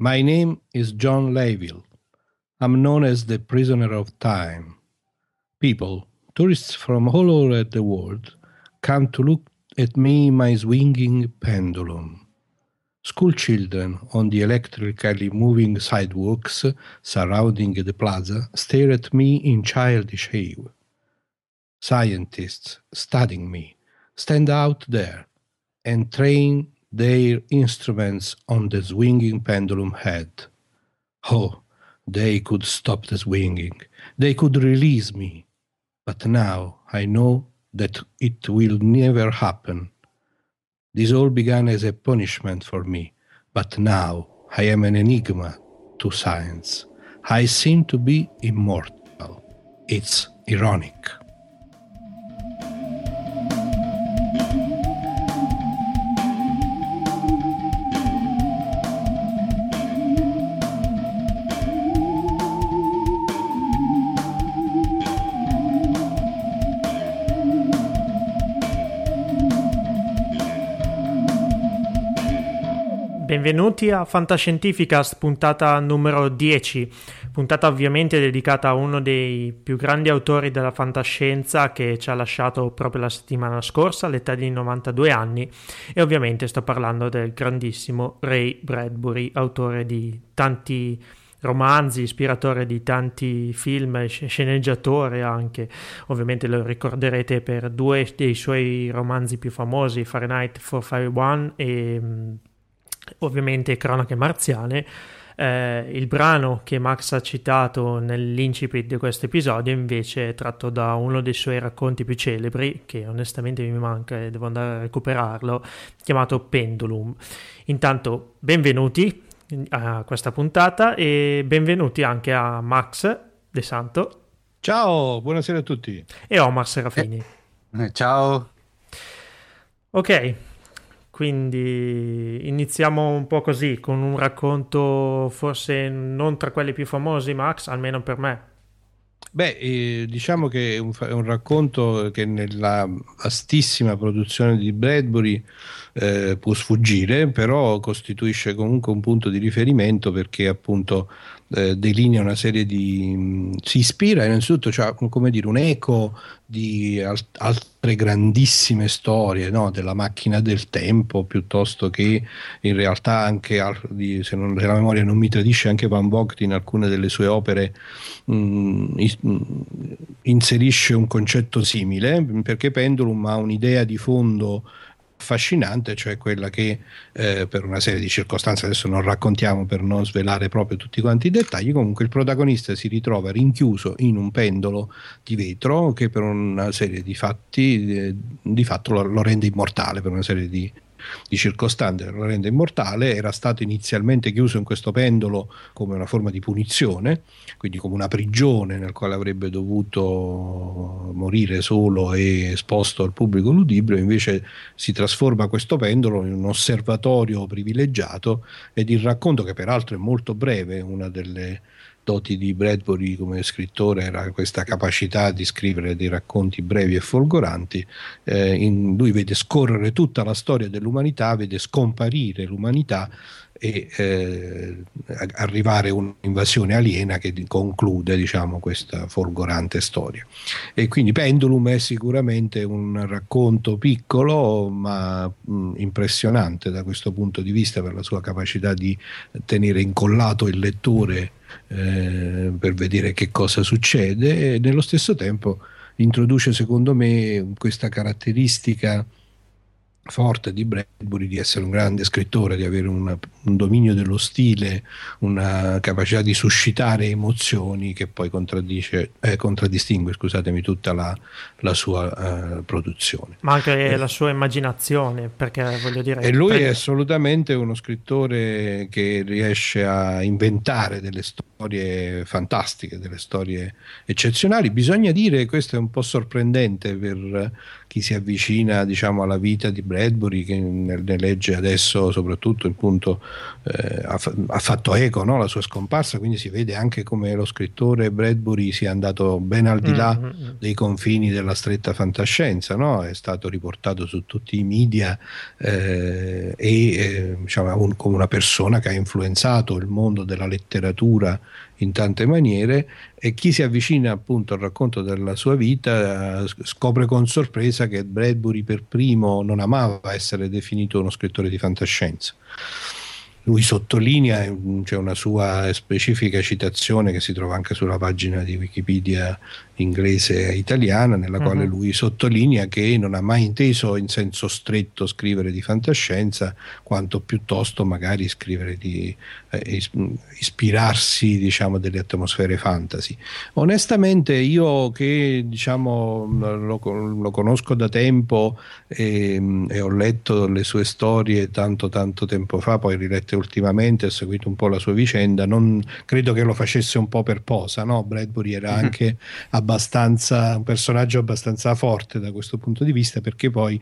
My name is John Layville. I'm known as the prisoner of time. People, tourists from all over the world, come to look at me my swinging pendulum. School children on the electrically moving sidewalks surrounding the plaza stare at me in childish awe. Scientists studying me stand out there and train their instruments on the swinging pendulum head. Oh, they could stop the swinging. They could release me. But now I know that it will never happen. This all began as a punishment for me, but now I am an enigma to science. I seem to be immortal. It's ironic. Benvenuti a Fantascientificast, puntata numero 10, puntata ovviamente dedicata a uno dei più grandi autori della fantascienza che ci ha lasciato proprio la settimana scorsa all'età di 92 anni. E ovviamente sto parlando del grandissimo Ray Bradbury, autore di tanti romanzi, ispiratore di tanti film, sceneggiatore anche, ovviamente lo ricorderete per due dei suoi romanzi più famosi, Fahrenheit 451 e ovviamente cronache marziane. Eh, il brano che Max ha citato nell'incipit di questo episodio invece è tratto da uno dei suoi racconti più celebri, che onestamente mi manca e devo andare a recuperarlo, chiamato Pendulum. Intanto, benvenuti a questa puntata e benvenuti anche a Max De Santo. Ciao, buonasera a tutti. E Omar Serafini. Eh, ciao. Ok, quindi iniziamo un po' così, con un racconto forse non tra quelli più famosi, Max, almeno per me. Beh, eh, diciamo che è un, è un, racconto che nella vastissima produzione di Bradbury eh, può sfuggire, però costituisce comunque un punto di riferimento perché appunto eh, delinea una serie di... Mh, si ispira innanzitutto, cioè, come dire, un eco di alt- altre grandissime storie no? della macchina del tempo, piuttosto che in realtà anche, di, se, non, se, la memoria non mi tradisce, anche Van Vogt in alcune delle sue opere mh, is- mh, inserisce un concetto simile, perché Pendulum ha un'idea di fondo affascinante, cioè quella che eh, per una serie di circostanze adesso non raccontiamo per non svelare proprio tutti quanti i dettagli, comunque il protagonista si ritrova rinchiuso in un pendolo di vetro che per una serie di fatti eh, di fatto lo, lo rende immortale per una serie di, di circostanze lo rende immortale, era stato inizialmente chiuso in questo pendolo come una forma di punizione, quindi come una prigione nel quale avrebbe dovuto morire solo e esposto al pubblico ludibrio, invece si trasforma questo pendolo in un osservatorio privilegiato ed il racconto che peraltro è molto breve, una delle doti di Bradbury come scrittore era questa capacità di scrivere dei racconti brevi e folgoranti. Eh, in, lui vede scorrere tutta la storia dell'umanità, vede scomparire l'umanità e eh, arrivare un'invasione aliena che conclude diciamo, questa folgorante storia. E quindi Pendulum è sicuramente un racconto piccolo ma mh, impressionante da questo punto di vista per la sua capacità di tenere incollato il lettore eh, per vedere che cosa succede e nello stesso tempo introduce secondo me questa caratteristica forte di Bradbury di essere un grande scrittore, di avere una, un dominio dello stile, una capacità di suscitare emozioni che poi eh, contraddistingue scusatemi, tutta la, la sua uh, produzione. Ma anche eh. la sua immaginazione, perché voglio dire... E lui è assolutamente uno scrittore che riesce a inventare delle storie storie fantastiche, delle storie eccezionali. Bisogna dire, questo è un po' sorprendente per chi si avvicina diciamo, alla vita di Bradbury, che ne, legge adesso soprattutto il punto, eh, ha, ha, fatto eco no? la sua scomparsa, quindi si vede anche come lo scrittore Bradbury sia andato ben al di là mm-hmm. dei confini della stretta fantascienza, no? è stato riportato su tutti i media eh, e eh, diciamo, un, come una persona che ha influenzato il mondo della letteratura in tante maniere e chi si avvicina appunto al racconto della sua vita eh, scopre con sorpresa che Bradbury per primo non amava essere definito uno scrittore di fantascienza. Lui sottolinea, c'è una sua specifica citazione che si trova anche sulla pagina di Wikipedia inglese e italiana, nella uh-huh. quale lui sottolinea che non ha mai inteso in senso stretto scrivere di fantascienza, quanto piuttosto magari scrivere di eh, ispirarsi diciamo delle atmosfere fantasy. Onestamente io che diciamo lo, lo conosco da tempo e, e, ho letto le sue storie tanto tanto tempo fa, poi rilette ultimamente, ho seguito un po' la sua vicenda, non credo che lo facesse un po' per posa, no? Bradbury era uh-huh. Abbastanza, un personaggio abbastanza forte da questo punto di vista perché poi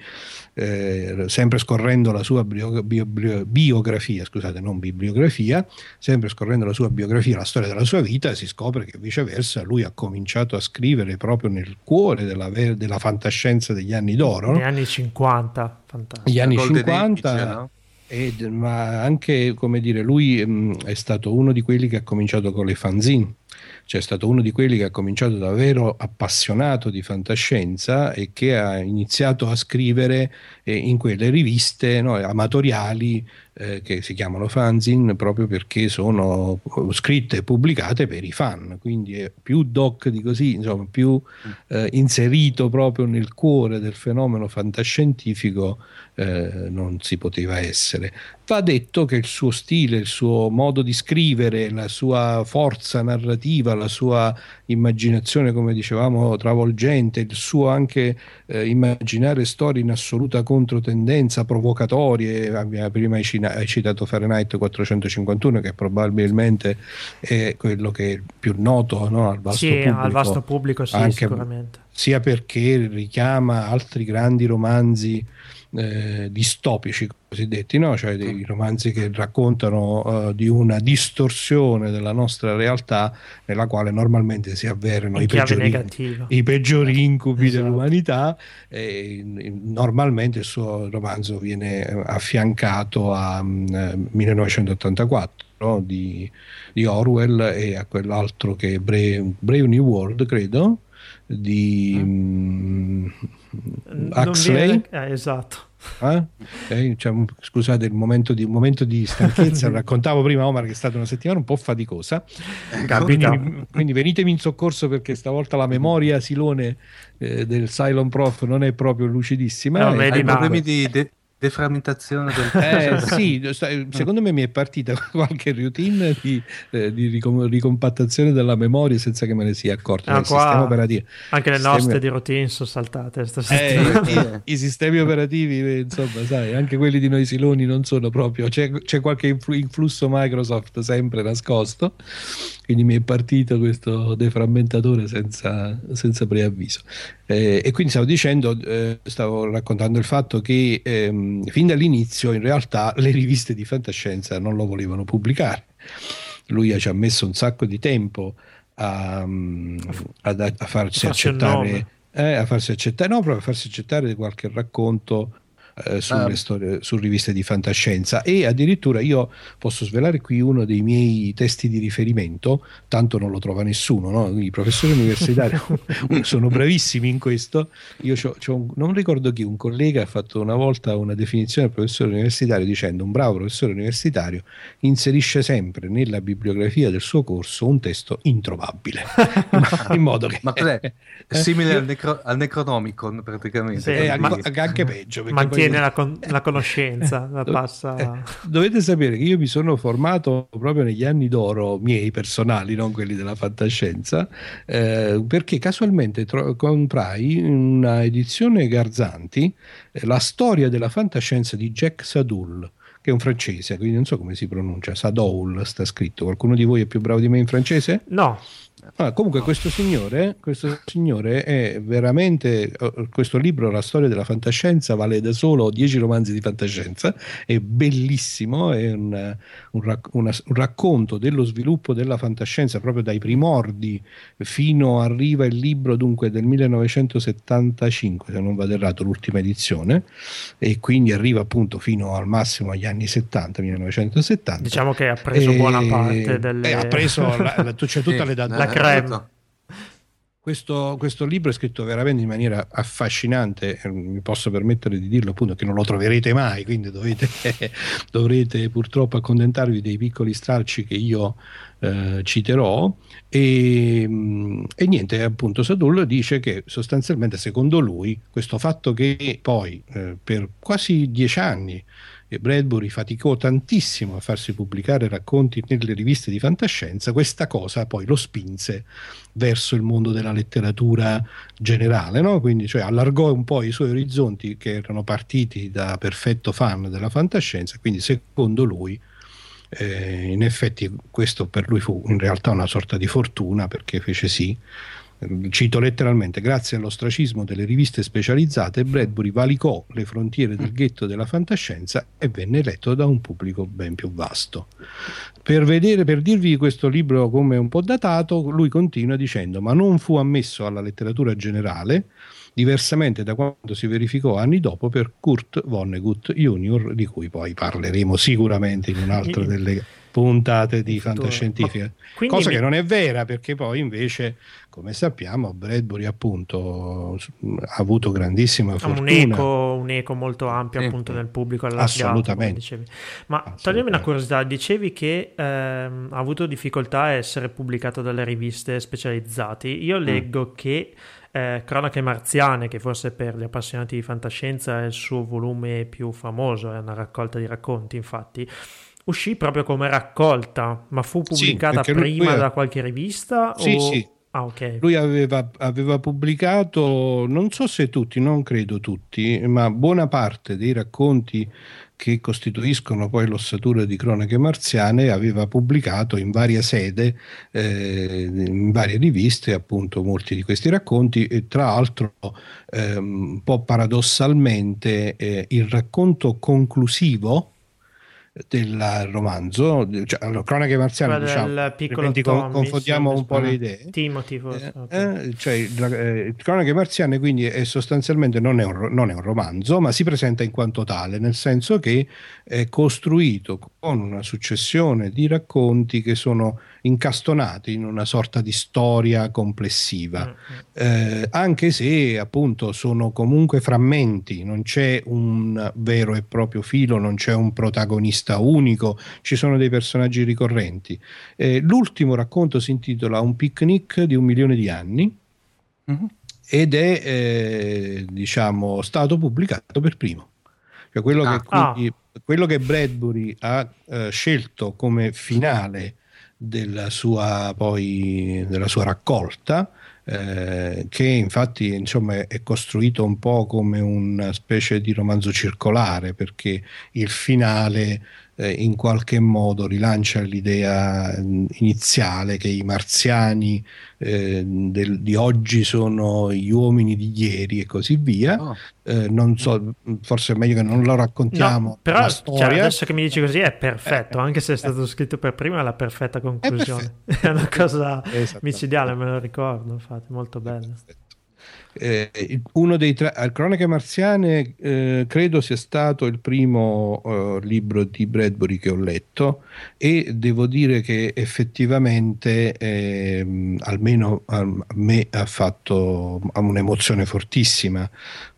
eh, sempre scorrendo la sua bio, bio, bio, biografia, scusate, non bibliografia, sempre scorrendo la sua biografia, la storia della sua vita, si scopre che viceversa lui ha cominciato a scrivere proprio nel cuore della, della fantascienza degli anni d'oro. Negli anni 50, fantastico. Gli anni 50. no? Ed, ma anche come dire, lui mh, è stato uno di quelli che ha cominciato con le fanzine cioè è stato uno di quelli che ha cominciato davvero appassionato di fantascienza e che ha iniziato a scrivere eh, in quelle riviste no, amatoriali eh, che si chiamano fanzine proprio perché sono scritte e pubblicate per i fan, quindi è più doc di così, insomma, più eh, inserito proprio nel cuore del fenomeno fantascientifico eh, non si poteva essere. Va detto che il suo stile, il suo modo di scrivere, la sua forza narrativa, la sua immaginazione, come dicevamo, travolgente, il suo anche eh, immaginare storie in assoluta controtendenza, provocatorie, prima hai, hai citato Fahrenheit 451 che probabilmente è quello che è più noto no, al vasto sì, pubblico. al vasto pubblico sì, anche, sicuramente. Sia perché richiama altri grandi romanzi eh, distopici cosiddetti, no? cioè dei romanzi che raccontano uh, di una distorsione della nostra realtà nella quale normalmente si avverano i peggiori, i peggiori, incubi esatto. dell'umanità e normalmente il suo romanzo viene affiancato a um, mm, 1984 no? di, di, Orwell e a quell'altro che è Brave, Brave New World credo di mm. um, Huxley viene... eh, esatto. Eh? Okay, cioè, scusate il momento di, momento di stanchezza. Raccontavo prima Omar che è stata una settimana un po' faticosa. Quindi, quindi, venitemi in soccorso perché stavolta la memoria silone eh, del Cylon Prof non è proprio lucidissima. No, hai problemi di de- deframmentazione del eh, sì, secondo me mi è partita qualche routine di, eh, di ricom- ricompattazione della memoria senza che me ne sia accorto. Ah, sistema operativo. Anche le sistemi... nostre di routine sono saltate. Eh, i, I, sistemi operativi, eh, insomma, sai, anche quelli di noi siloni non sono proprio. C'è, c'è qualche influsso Microsoft sempre nascosto, quindi mi è partito questo deframmentatore senza, senza preavviso. Eh, e quindi stavo dicendo, eh, stavo raccontando il fatto che ehm, fin dall'inizio in realtà le riviste di fantascienza non lo volevano pubblicare. Lui ci ha messo un sacco di tempo a, a, a farsi accettare. Eh, a farsi accettare, no, proprio a farsi accettare qualche racconto eh, sulle ah. storie, su riviste di fantascienza e addirittura io posso svelare qui uno dei miei testi di riferimento, tanto non lo trova nessuno, no? i professori universitari sono bravissimi in questo, io c'ho, c'ho un, non ricordo chi, un collega ha fatto una volta una definizione del professore universitario dicendo un bravo professore universitario inserisce sempre nella bibliografia del suo corso un testo introvabile, in modo che... Ma cos'è? Simile al, necro, al Necronomicon praticamente. Sì, eh, anche, anche peggio. Mantiene tiene la, con- la conoscenza, la passa... Eh, dovete sapere che io mi sono formato proprio negli anni d'oro miei personali, non quelli della fantascienza, eh, perché casualmente tro- comprai una edizione Garzanti, eh, la storia della fantascienza di Jack Sadul che è un francese, quindi non so come si pronuncia, Sadoul sta scritto. Qualcuno di voi è più bravo di me in francese? No. Ah, comunque questo, signore, questo signore è veramente, eh, questo libro, La storia della fantascienza, vale da solo 10 romanzi di fantascienza, è bellissimo, è un, un, una, un, racconto dello sviluppo della fantascienza proprio dai primordi fino arriva il libro dunque del 1975, se non vado errato, l'ultima edizione, e quindi arriva appunto fino al massimo agli anni 70, 1970. Diciamo che ha preso e, buona parte delle... Eh, ha preso, la, la, c'è tutta le date crema. Questo, questo, libro è scritto veramente in maniera affascinante, eh, mi posso permettere di dirlo appunto che non lo troverete mai, quindi dovete, dovrete purtroppo accontentarvi dei piccoli stralci che io eh, citerò e, mm, e, niente, appunto Sadullo dice che sostanzialmente secondo lui questo fatto che poi eh, per quasi dieci anni e Bradbury faticò tantissimo a farsi pubblicare racconti nelle riviste di fantascienza, questa cosa poi lo spinse verso il mondo della letteratura generale, no? quindi cioè, allargò un po' i suoi orizzonti che erano partiti da perfetto fan della fantascienza, quindi secondo lui eh, in effetti questo per lui fu in realtà una sorta di fortuna perché fece sì cito letteralmente, grazie all'ostracismo delle riviste specializzate, Bradbury valicò le frontiere del ghetto della fantascienza e venne letto da un pubblico ben più vasto. Per, vedere, per dirvi questo libro come un po' datato, lui continua dicendo, ma non fu ammesso alla letteratura generale, diversamente da quanto si verificò anni dopo per Kurt Vonnegut Jr., di cui poi parleremo sicuramente in un'altra delle puntate di fantascientifica, cosa mi... che non è vera perché poi invece, come sappiamo, Bradbury appunto ha avuto grandissima fortuna. Un eco, un eco molto ampio sì. appunto nel pubblico Assolutamente. Ma Assolutamente. toglimi una curiosità, dicevi che ehm, ha avuto difficoltà a essere pubblicato dalle riviste specializzate. Io mm. leggo mm. che eh, Cronache Marziane, che forse per gli appassionati di fantascienza è il suo volume più famoso, è una raccolta di racconti, infatti uscì proprio come raccolta, ma fu pubblicata sì, prima lui, da qualche rivista? Sì, o... sì. Ah, okay. Lui aveva, aveva, pubblicato, non so se tutti, non credo tutti, ma buona parte dei racconti che costituiscono poi l'ossatura di cronache marziane, aveva pubblicato in varie sede, eh, in varie riviste, appunto molti di questi racconti e tra l'altro eh, un po' paradossalmente eh, il racconto conclusivo del romanzo, cioè, allora, Cronache Marziane, diciamo, piccolo Tommy, confondiamo un po' le idee. Timothy, forse. Eh, okay. eh, cioè, eh, Cronache Marziane quindi è sostanzialmente non è, un, non è, un, romanzo, ma si presenta in quanto tale, nel senso che è costruito con una successione di racconti che sono incastonati in una sorta di storia complessiva, mm-hmm. eh, anche se appunto sono comunque frammenti, non c'è un vero e proprio filo, non c'è un protagonista unico, ci sono dei personaggi ricorrenti. Eh, l'ultimo racconto si intitola Un picnic di un milione di anni. Mm-hmm. Ed è eh, diciamo stato pubblicato per primo. Cioè quello, ah, che, quindi, ah. quello che Bradbury ha eh, scelto come finale della sua, poi, della sua raccolta, eh, che infatti insomma, è costruito un po' come una specie di romanzo circolare, perché il finale eh, in qualche modo rilancia l'idea iniziale che i marziani eh, del, di oggi sono gli uomini di ieri e così via. Oh. Eh, non so, forse è meglio che non lo raccontiamo. No, però cioè, adesso che mi dici così è perfetto, anche se è stato scritto per prima è la perfetta conclusione. È, è una cosa micidiale, me lo ricordo, infatti, molto bello. Eh, uno dei tre, Cronache Marziane eh, credo sia stato il primo eh, libro di Bradbury che ho letto e devo dire che effettivamente ehm, almeno a me ha fatto un'emozione fortissima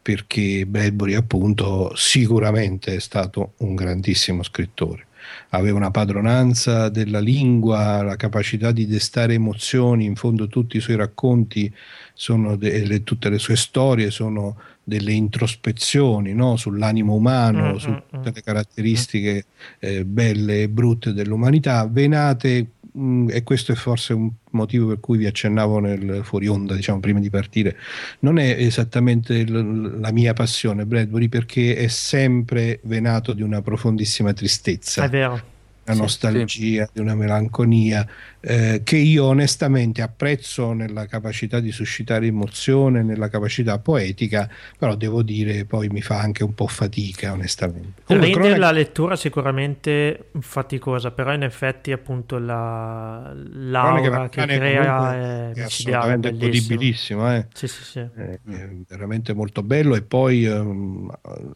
perché Bradbury appunto sicuramente è stato un grandissimo scrittore. Aveva una padronanza della lingua, la capacità di destare emozioni, in fondo tutti i suoi racconti sono de- le, tutte le sue storie sono delle introspezioni no? sull'animo umano, mm, su mm, tutte mm. le caratteristiche eh, belle e brutte dell'umanità, venate mh, e questo è forse un motivo per cui vi accennavo nel fuori onda, diciamo prima di partire, non è esattamente l- la mia passione Bradbury perché è sempre venato di una profondissima tristezza. È vero una nostalgia, sì. di una melanconia eh, che io onestamente apprezzo nella capacità di suscitare emozione, nella capacità poetica, però devo dire poi mi fa anche un po' fatica onestamente. Rende cronaca... la lettura sicuramente faticosa, però in effetti appunto la l'aura che crea è, è assolutamente godibilissimo, eh? sì, sì, sì. È, è veramente molto bello e poi um,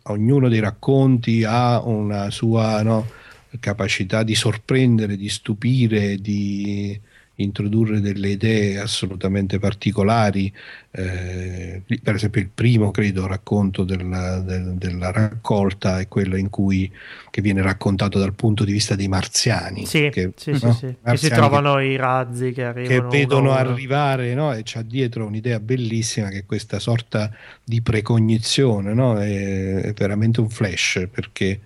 ognuno dei racconti ha una sua... No, capacità di sorprendere, di stupire, di introdurre delle idee assolutamente particolari. Eh, per esempio, il primo, credo, racconto della, del, della raccolta è quello in cui che viene raccontato dal punto di vista dei marziani. Sì, che, sì, no? sì, che si trovano che, i razzi che arrivano. Che vedono arrivare no? e c'ha dietro un'idea bellissima che è questa sorta di precognizione, no? è, è veramente un flash perché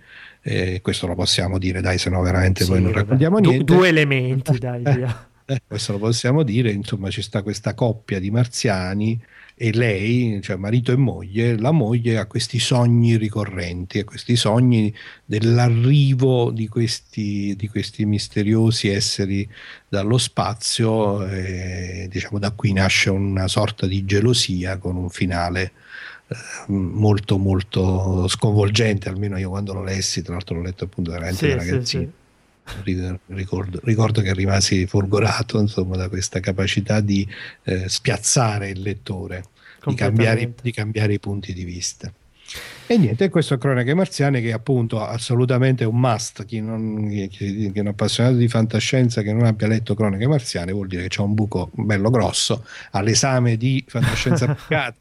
eh, questo lo possiamo dire, dai, se no veramente sì, poi non vabbè. raccontiamo niente. Du- due elementi, dai, via. Eh, questo lo possiamo dire, insomma, ci sta questa coppia di marziani e lei, cioè marito e moglie, la moglie ha questi sogni ricorrenti, ha questi sogni dell'arrivo di questi, di questi misteriosi esseri dallo spazio, e, diciamo da qui nasce una sorta di gelosia con un finale molto molto sconvolgente almeno io quando lo lessi tra l'altro l'ho letto appunto veramente sì, da ragazzino. sì, sì. ricordo, ricordo, che rimasi folgorato insomma da questa capacità di eh, spiazzare il lettore di cambiare, di cambiare i punti di vista e niente, questo è Cronache Marziane che appunto assolutamente è un must. Chi, non, chi, chi, è un appassionato di fantascienza che non abbia letto Cronache Marziane vuol dire che c'è un buco bello grosso. All'esame di fantascienza applicata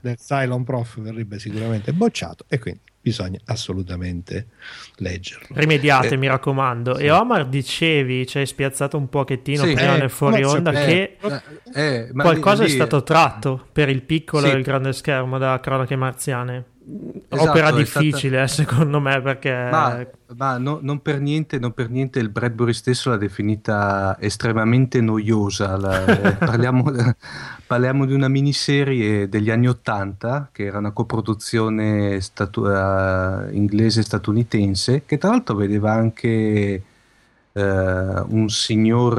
del Cylon Prof verrebbe sicuramente bocciato e quindi bisogna assolutamente leggerlo. Rimediate, eh, mi raccomando. Sì. E Omar, dicevi, ci hai spiazzato un pochettino sì, prima eh, nel fuori onda che eh, eh qualcosa lì, è stato tratto per il piccolo sì. e il grande schermo da Cronache Marziane. Esatto, opera difficile stata... secondo me perché ma, ma no, non, per niente, non, per niente, il Bradbury stesso l'ha definita estremamente noiosa. La, eh, parliamo, parliamo, di una miniserie degli anni Ottanta che era una coproduzione statu- uh, inglese-statunitense che tra l'altro vedeva anche uh, un, signor,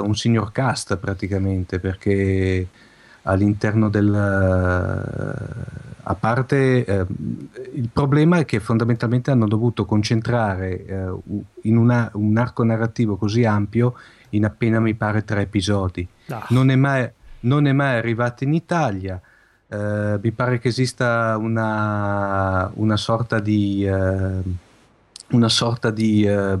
uh, un signor cast praticamente perché all'interno del a parte eh, il problema è che fondamentalmente hanno dovuto concentrare eh, in una, un arco narrativo così ampio in appena mi pare tre episodi. Ah. Non, è mai, non, è mai, arrivato in Italia. Eh, mi pare che esista una, una sorta di eh, una sorta di eh,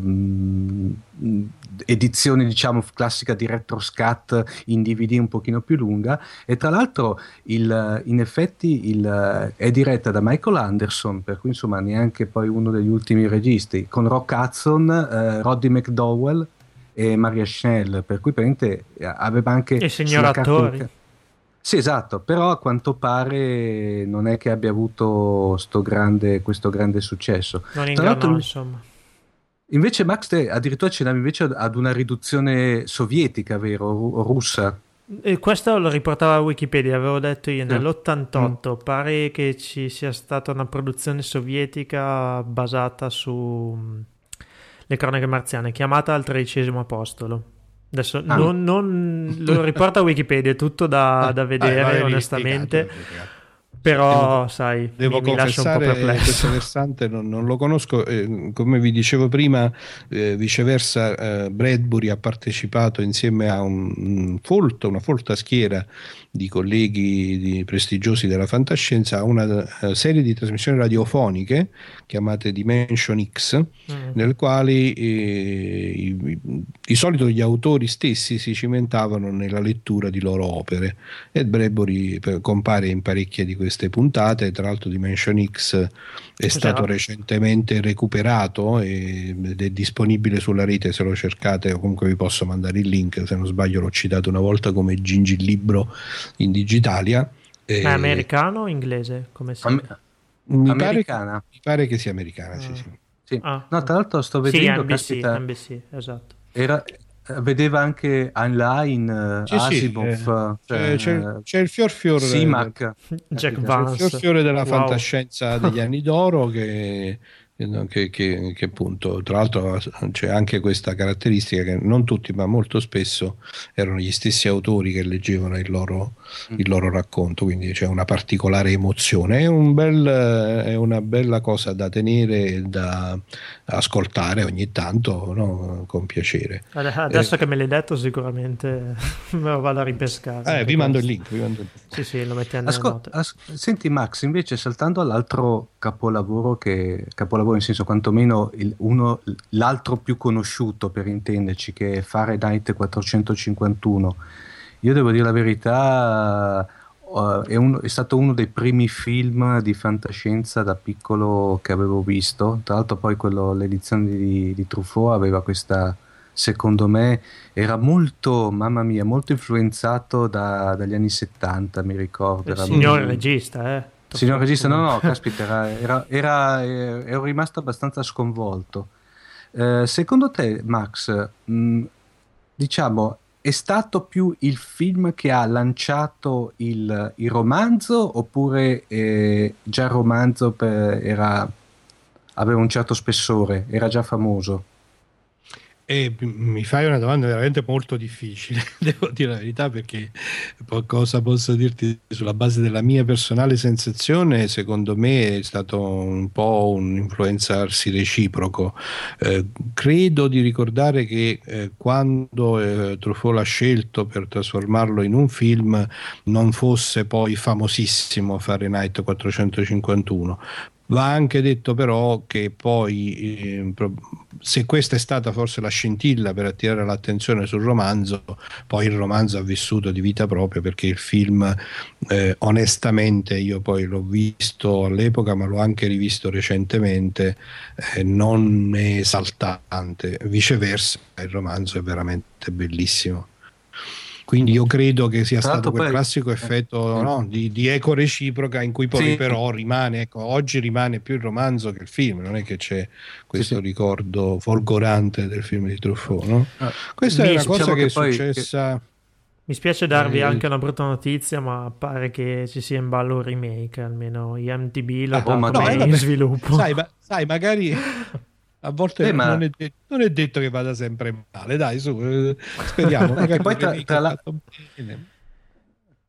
edizione diciamo classica di retro scat in DVD un pochino più lunga. E tra l'altro il, in effetti il, è diretta da Michael Anderson per cui insomma neanche poi uno degli ultimi registi con Rock Hudson, eh, Roddy McDowell e Maria Schnell per cui praticamente aveva anche i signor attori sì, esatto, però a quanto pare non è che abbia avuto grande, questo grande successo. Non ingannò, insomma. Invece Max te addirittura accennavi invece ad una riduzione sovietica, vero? O russa. E questo lo riportava Wikipedia, avevo detto io, nell'88 mm. pare che ci sia stata una produzione sovietica basata su mm, le cronache marziane, chiamata al tredicesimo apostolo. Adesso ah. non, non, lo riporta Wikipedia, è tutto da, da vedere ah, onestamente. Però, devo, sai, devo mi, confessare mi questo versante non, non lo conosco. Eh, come vi dicevo prima, eh, viceversa, eh, Bradbury ha partecipato insieme a un, un folto, una folta schiera di colleghi di prestigiosi della fantascienza a una uh, serie di trasmissioni radiofoniche chiamate Dimension X, mm. nel quali eh, di solito gli autori stessi si cimentavano nella lettura di loro opere e Bradbury compare in parecchie di queste puntate, tra l'altro Dimension X è Cos'era? stato recentemente recuperato ed è disponibile sulla rete se lo cercate o comunque vi posso mandare il link, se non sbaglio l'ho citato una volta come Gingi Libro in Digitalia. è americano o inglese? Come Am- mi, pare che, mi pare che sia americana, ah. sì, sì. sì. Ah, no, tra l'altro sto vedendo... Sì, NBC, caspita, NBC esatto. Era, vedeva anche online Sì, uh, sì, Asimov, eh, cioè, c'è, c'è- c'è il fior fior Simac. Jack capito? il Vance. fior fiore della Wow. fantascienza degli anni d'oro che, che, che- che appunto tra l'altro c'è anche questa caratteristica che non tutti ma molto spesso erano gli stessi autori che leggevano il loro, il loro racconto quindi c'è una particolare emozione è, un bel, è una bella cosa da tenere e da ascoltare ogni tanto no? con piacere Ade- Adesso che me l'hai detto, sicuramente me lo vado a ripescare. eh, vi mando link, vi mando il link. Sì, sì, lo mettiamo Ascol- as- senti Max, invece saltando all'altro capolavoro che capolavoro in senso quantomeno il- uno, l'altro più conosciuto per intenderci che è Fahrenheit 451. Io devo dire la verità, eh, è, uno- è stato uno dei primi film di fantascienza da piccolo che avevo visto. Tra l'altro poi quello, l'edizione di, di Truffaut aveva questa, secondo me, era molto, mamma mia, molto influenzato da- dagli anni 70, mi ricordo. Il signor molto- regista, eh. Signor regista, no, no, caspita, era, era- era- eh, ero rimasto abbastanza sconvolto. Eh, secondo te, Max, mh, diciamo, è stato più il film che ha lanciato il, il romanzo oppure eh, già il romanzo per- era- aveva un certo spessore, era già famoso? E mi fai una domanda veramente molto difficile, devo dire la verità, perché cosa posso dirti sulla base della mia personale sensazione? Secondo me è stato un po' un influenzarsi reciproco. Eh, credo di ricordare che eh, quando eh, Truffaut l'ha scelto per trasformarlo in un film non fosse poi famosissimo Fahrenheit 451. Va anche detto però che poi, eh, se questa è stata forse la scintilla per attirare l'attenzione sul romanzo, poi il romanzo ha vissuto di vita propria perché il film, eh, onestamente, io poi l'ho visto all'epoca, ma l'ho anche rivisto recentemente, eh, non è esaltante, viceversa, il romanzo è veramente bellissimo. Quindi io credo che sia Tra stato quel poi- classico effetto eh. no, di, di eco reciproca in cui poi Sì. però rimane, ecco, oggi rimane più il romanzo che il film, non è che c'è questo sì. ricordo folgorante del film di Truffaut, no? Ah, Questa mi- è una diciamo cosa che, che è successa... Mi spiace darvi Eh, anche una brutta notizia, ma pare che ci sia in ballo un remake, almeno IMDb l'ha Ah, oh, ma dato no, eh, in vabbè. sviluppo. Sai, ma, sai, magari a volte Eh, ma- non, è de- non è detto che vada sempre male, dai, su, eh, speriamo. Che magari poi tra- tra la-.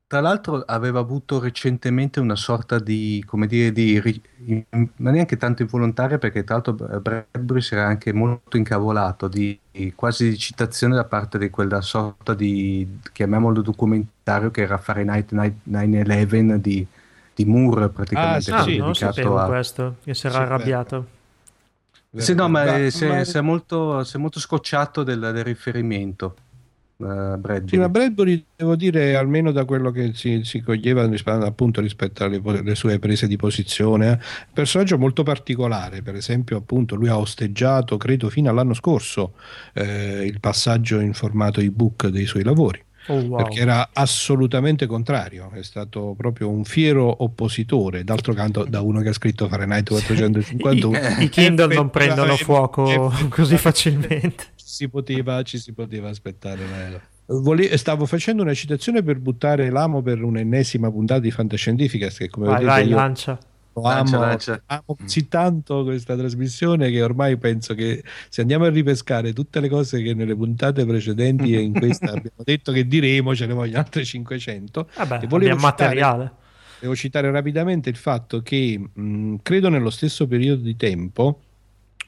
Tra l'altro aveva avuto recentemente una sorta di, come dire, di, ma neanche tanto involontaria perché tra l'altro Bradbury si era anche molto incavolato di, quasi di citazione da parte di quella sorta di, chiamiamolo documentario che era Fahrenheit 9-11 di, di Moore praticamente. Ah, sì, non sapevo a- questo, che si era Sì, arrabbiato. Sì, no, ma, Ma- si, è, ma- si è molto, si è molto scocciato del, del riferimento. eh, Bradbury. Sì, ma Bradbury, devo dire, almeno da quello che si, si coglieva appunto rispetto alle, alle sue prese di posizione, eh, personaggio molto particolare. Per esempio, appunto, lui ha osteggiato, credo, fino all'anno scorso, eh, il passaggio in formato ebook dei suoi lavori. Oh, wow. Perché era assolutamente contrario, è stato proprio un fiero oppositore. D'altro canto, da uno che ha scritto Fahrenheit 451, I, i Kindle non prendono fuoco così facilmente. ci si poteva, ci si poteva aspettare. Vole- stavo facendo una citazione per buttare l'amo per un'ennesima puntata di Fantascientificast che come Vai, vedete vai, io lancia. Lo Lancia, amo, lancia. amo così tanto questa trasmissione che ormai penso che se andiamo a ripescare tutte le cose che nelle puntate precedenti e in questa abbiamo detto che diremo, ce ne vogliono altre 500. Vabbè, E volevo abbiamo citare- materiale. Devo citare rapidamente il fatto che mh, credo nello stesso periodo di tempo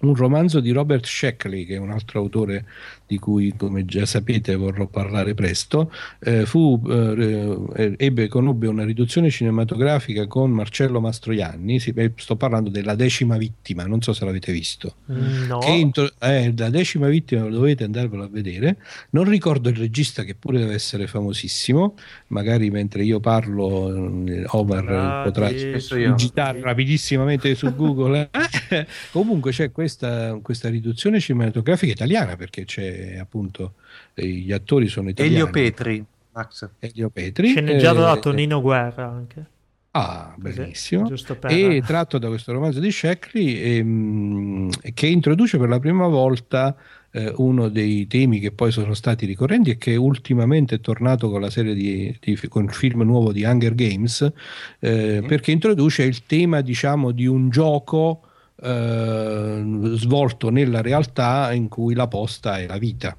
un romanzo di Robert Sheckley, che è un altro autore di cui, come già sapete, vorrò parlare presto, eh, fu, eh, ebbe, conobbe una riduzione cinematografica con Marcello Mastroianni, si- eh, sto parlando della decima vittima, non so se l'avete visto. Mm, No, Che intro- eh, la decima vittima dovete andarvelo a vedere. Non ricordo il regista, che pure deve essere famosissimo. Magari mentre io parlo, eh, Omar eh, Ah, potrà digitare rapidissimamente su Google. eh. Comunque c'è questa, questa riduzione cinematografica italiana perché c'è appunto eh, gli attori sono italiani. Elio Petri, Max. Elio Petri. sceneggiato da eh, Tonino Guerra anche. Ah, benissimo. Per... E tratto da questo romanzo di Sheckley ehm, che introduce per la prima volta eh, uno dei temi che poi sono stati ricorrenti e che ultimamente è tornato con la serie di, di con il film nuovo di Hunger Games, eh, mm. perché introduce il tema, diciamo, di un gioco eh, svolto nella realtà in cui la posta è la vita.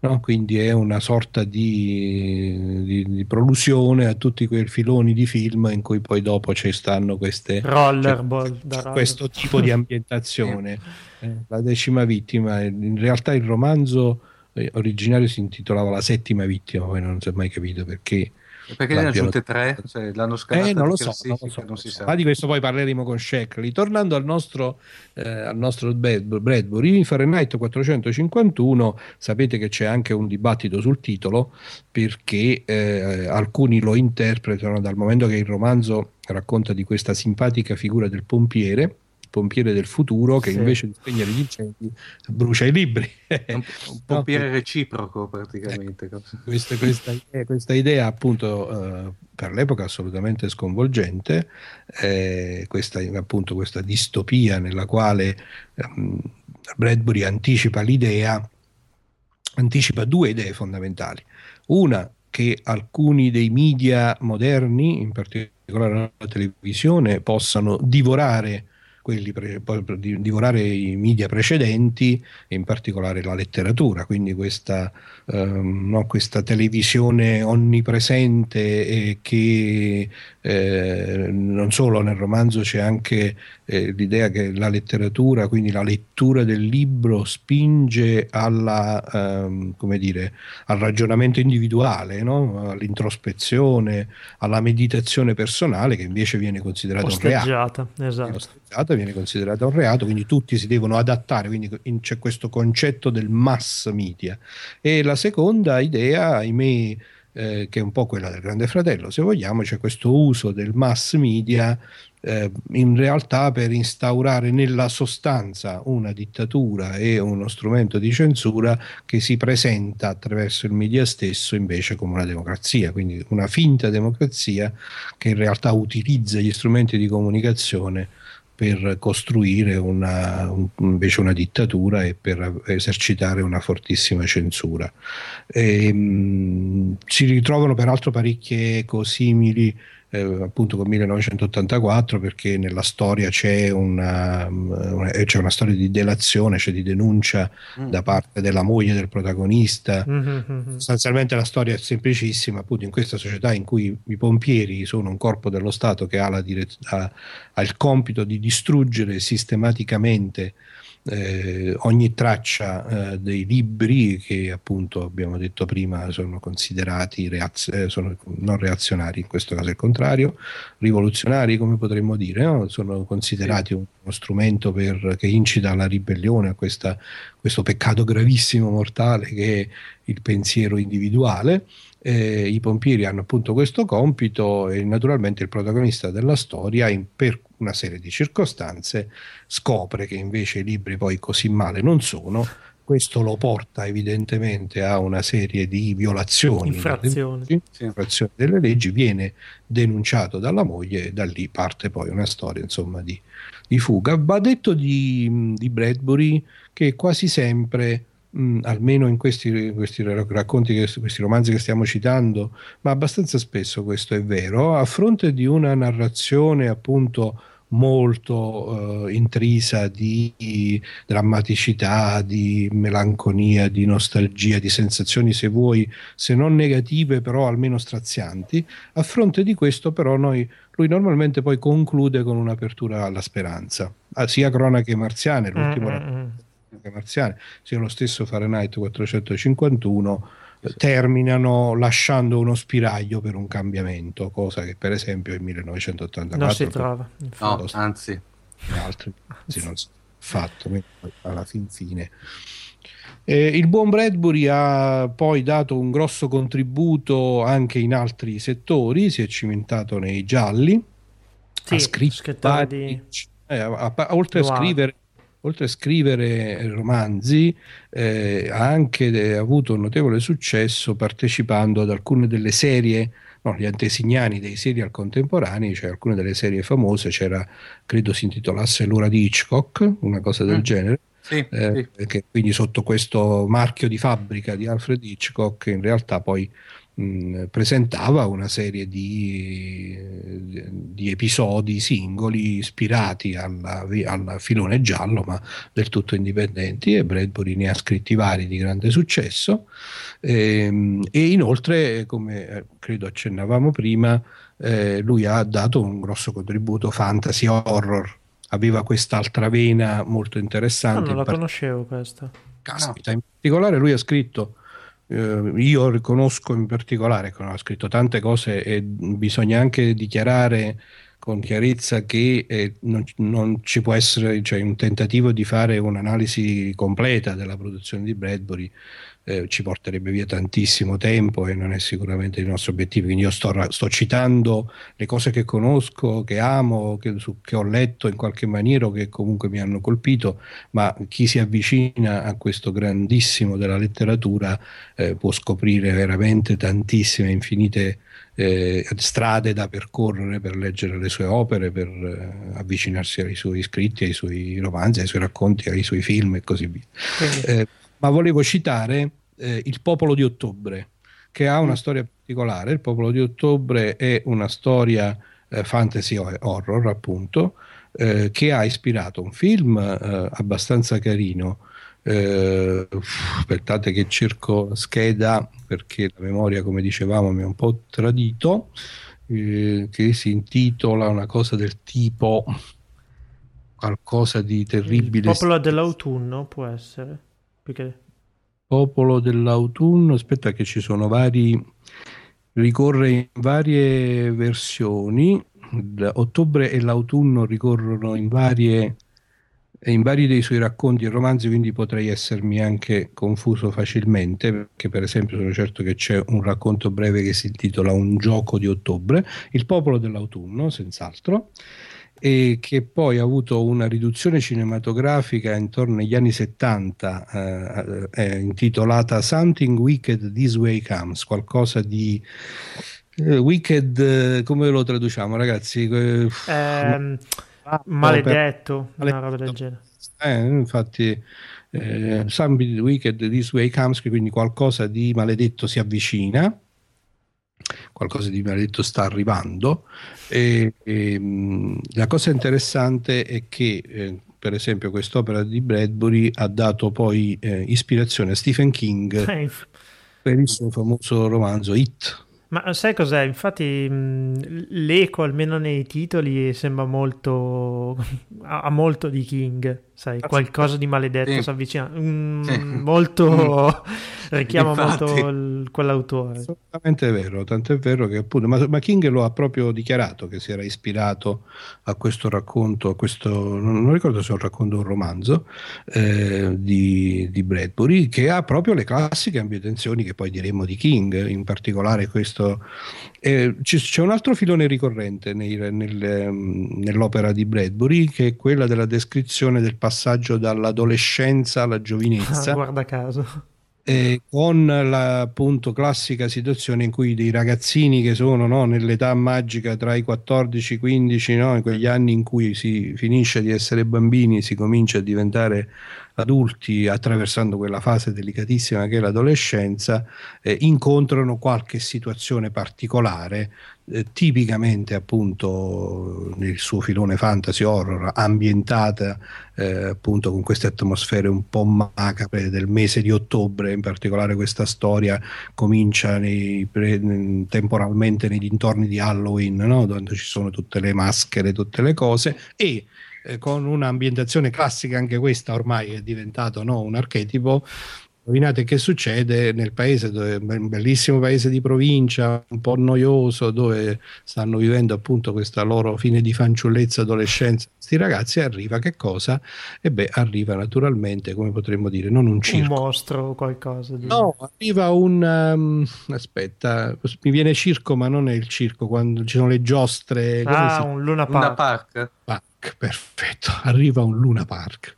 No? Quindi è una sorta di, di, di, prolusione a tutti quei filoni di film in cui poi dopo ci stanno queste rollerball, cioè, questo tipo di ambientazione. eh, la decima vittima, in realtà il romanzo eh, originario si intitolava La settima vittima, poi non si è mai capito perché perché ne ha aggiunte tre? Cioè, l'hanno scalata eh, non lo so, non lo so, non si sa. Ma di questo poi parleremo con Sheckley. Tornando al nostro, eh, al nostro Bradbury, in Fahrenheit 451 sapete che c'è anche un dibattito sul titolo perché eh, alcuni lo interpretano dal momento che il romanzo racconta di questa simpatica figura del pompiere pompiere del futuro che sì. invece di spegnere gli incendi brucia i libri. un, un pompiere no, reciproco praticamente. Ecco, questa, questa, questa, idea appunto eh, per l'epoca assolutamente sconvolgente, eh, questa, appunto questa distopia nella quale um, Bradbury anticipa l'idea, anticipa due idee fondamentali. Una che alcuni dei media moderni, in particolare la televisione, possano divorare quelli pre, di divorare i media precedenti e in particolare la letteratura, quindi questa, ehm, no, questa televisione onnipresente che eh, non solo nel romanzo c'è anche eh, l'idea che la letteratura, quindi la lettura del libro spinge alla, ehm, come dire, al ragionamento individuale, no? all'introspezione, alla meditazione personale che invece viene considerata un reato. Esatto. viene considerata un reato, quindi tutti si devono adattare, quindi c'è questo concetto del mass media. E la seconda idea, ahimè, eh, che è un po' quella del Grande Fratello, se vogliamo, c'è questo uso del mass media eh, in realtà per instaurare nella sostanza una dittatura e uno strumento di censura che si presenta attraverso il media stesso invece come una democrazia, quindi una finta democrazia che in realtà utilizza gli strumenti di comunicazione per costruire una, un, invece una dittatura e per esercitare una fortissima censura. E, ehm, mh, si ritrovano peraltro parecchie eco simili eh, appunto con 1984 perché nella storia c'è una, una, eh, c'è una storia di delazione, cioè di denuncia mm. da parte della moglie del protagonista. Mm-hmm. Sostanzialmente la storia è semplicissima, appunto in questa società in cui i pompieri sono un corpo dello Stato che ha, la direz- ha, ha il compito di distruggere sistematicamente eh, ogni traccia eh, dei libri che appunto abbiamo detto prima sono considerati reaz- eh, sono non reazionari, in questo caso è il contrario, rivoluzionari come potremmo dire, no? sono considerati uno strumento per, che incita alla ribellione, a questa, questo peccato gravissimo mortale che è il pensiero individuale eh, i pompieri hanno appunto questo compito e naturalmente il protagonista della storia in, per una serie di circostanze scopre che invece i libri poi così male non sono. Questo lo porta evidentemente a una serie di violazioni infrazioni. Delle, leggi, infrazioni delle leggi viene denunciato dalla moglie e da lì parte poi una storia insomma di, di fuga. Va detto di, di Bradbury che quasi sempre mh, mm, almeno in questi, questi racconti, che, questi romanzi che stiamo citando, ma abbastanza spesso questo è vero, a fronte di una narrazione appunto molto eh, intrisa di drammaticità, di melanconia, di nostalgia, di sensazioni, se vuoi, se non negative, però almeno strazianti. A fronte di questo, però, noi, lui normalmente poi conclude con un'apertura alla speranza, ah, sia cronache marziane, l'ultimo mm-hmm marziane, sia lo stesso Fahrenheit 451, sì. terminano lasciando uno spiraglio per un cambiamento, cosa che per esempio in 1984 non si trova. No, anzi, altri anzi. non si è fatto alla fin fine. Eh, il buon Bradbury ha poi dato un grosso contributo anche in altri settori, si è cimentato nei gialli, sì, ha scritto vari, di... eh, a, a, oltre Noir. a scrivere oltre a scrivere romanzi, eh, ha anche avuto un notevole successo partecipando ad alcune delle serie no, gli antesignani dei serial contemporanei, cioè alcune delle serie famose, c'era, credo si intitolasse L'ora di Hitchcock, una cosa del mm. genere. Sì, eh, sì. Che quindi sotto questo marchio di fabbrica di Alfred Hitchcock in realtà poi mh, presentava una serie di, di, episodi singoli ispirati al filone giallo ma del tutto indipendenti e Bradbury ne ha scritti vari di grande successo e, ehm, e inoltre come eh, credo accennavamo prima eh, lui ha dato un grosso contributo fantasy horror aveva quest'altra vena molto interessante. No, non la conoscevo questa. Caspita, in particolare lui ha scritto eh, io riconosco in particolare che ha scritto tante cose e bisogna anche dichiarare con chiarezza che eh, non, non, ci può essere cioè, un tentativo di fare un'analisi completa della produzione di Bradbury eh, ci porterebbe via tantissimo tempo e non è sicuramente il nostro obiettivo. Quindi io sto, sto citando le cose che conosco, che amo, che, su, che, ho letto in qualche maniera o che comunque mi hanno colpito, ma chi si avvicina a questo grandissimo della letteratura eh, può scoprire veramente tantissime, infinite eh, strade da percorrere per leggere le sue opere, per eh, avvicinarsi ai suoi scritti, ai suoi romanzi, ai suoi racconti, ai suoi film e così via. Eh, ma volevo citare eh, Il popolo di ottobre, che ha una mm. storia particolare. Il popolo di ottobre è una storia eh, fantasy horror, appunto, eh, che ha ispirato un film abbastanza carino. Eh, aspettate che cerco scheda perché la memoria, come dicevamo, mi ha un po' tradito. Eh, che si intitola una cosa del tipo qualcosa di terribile. Il popolo dell'autunno può essere. Perché... Popolo dell'autunno, aspetta che ci sono vari, ricorre in varie versioni, ottobre e l'autunno ricorrono in varie in vari dei suoi racconti e romanzi, quindi potrei essermi anche confuso facilmente, perché per esempio sono certo che c'è un racconto breve che si intitola Un gioco di ottobre, Il popolo dell'autunno, senz'altro, e che poi ha avuto una riduzione cinematografica intorno agli anni 70 eh, eh, intitolata Something Wicked This Way Comes, qualcosa di eh, wicked, eh, come lo traduciamo ragazzi? Eh, ehm, maledetto, per... una roba del genere. Eh, infatti eh, Something Wicked This Way Comes, quindi qualcosa di maledetto si avvicina qualcosa di maledetto sta arrivando. E, e, la cosa interessante è che, eh, per esempio, quest'opera di Bradbury ha dato poi eh, ispirazione a Stephen King per il suo famoso romanzo It. Ma sai cos'è? Infatti l'eco, almeno nei titoli, sembra molto... ha molto di King sai, qualcosa di maledetto sì. si avvicina. Mm, sì. Molto richiama Infatti, molto il, quell'autore. Assolutamente vero, tanto è vero che appunto, ma, ma, King lo ha proprio dichiarato che si era ispirato a questo racconto, a questo, non, non ricordo se è un racconto o un romanzo eh, di, di, Bradbury, che ha proprio le classiche ambientazioni che poi diremmo di King, in particolare questo. Eh, c'è un altro filone ricorrente nei, nel, ehm, nell'opera di Bradbury che è quella della descrizione del passaggio dall'adolescenza alla giovinezza. Ah, guarda caso. Eh, con la appunto classica situazione in cui dei ragazzini che sono no, nell'età magica tra i 14 e i 15, no, in quegli anni in cui si finisce di essere bambini, si comincia a diventare adulti attraversando quella fase delicatissima che è l'adolescenza, eh, incontrano qualche situazione particolare, eh, tipicamente appunto nel suo filone fantasy horror, ambientata eh, appunto con queste atmosfere un po' macabre del mese di ottobre, in particolare questa storia comincia nei, pre, temporalmente nei dintorni di Halloween, no? dove ci sono tutte le maschere, tutte le cose e eh, con un'ambientazione classica, anche questa ormai è diventato no, un archetipo. Indovinate che succede nel paese, dove, un bellissimo paese di provincia, un po' noioso, dove stanno vivendo appunto questa loro fine di fanciullezza, adolescenza. Questi ragazzi arriva che cosa? E beh, arriva naturalmente, come potremmo dire, non un circo. Un mostro o qualcosa. Di... No, arriva un... Um, aspetta, mi viene circo, ma non è il circo, quando ci sono le giostre. Ah, si... un Luna Park. Luna Park. Park, perfetto. Arriva un Luna Park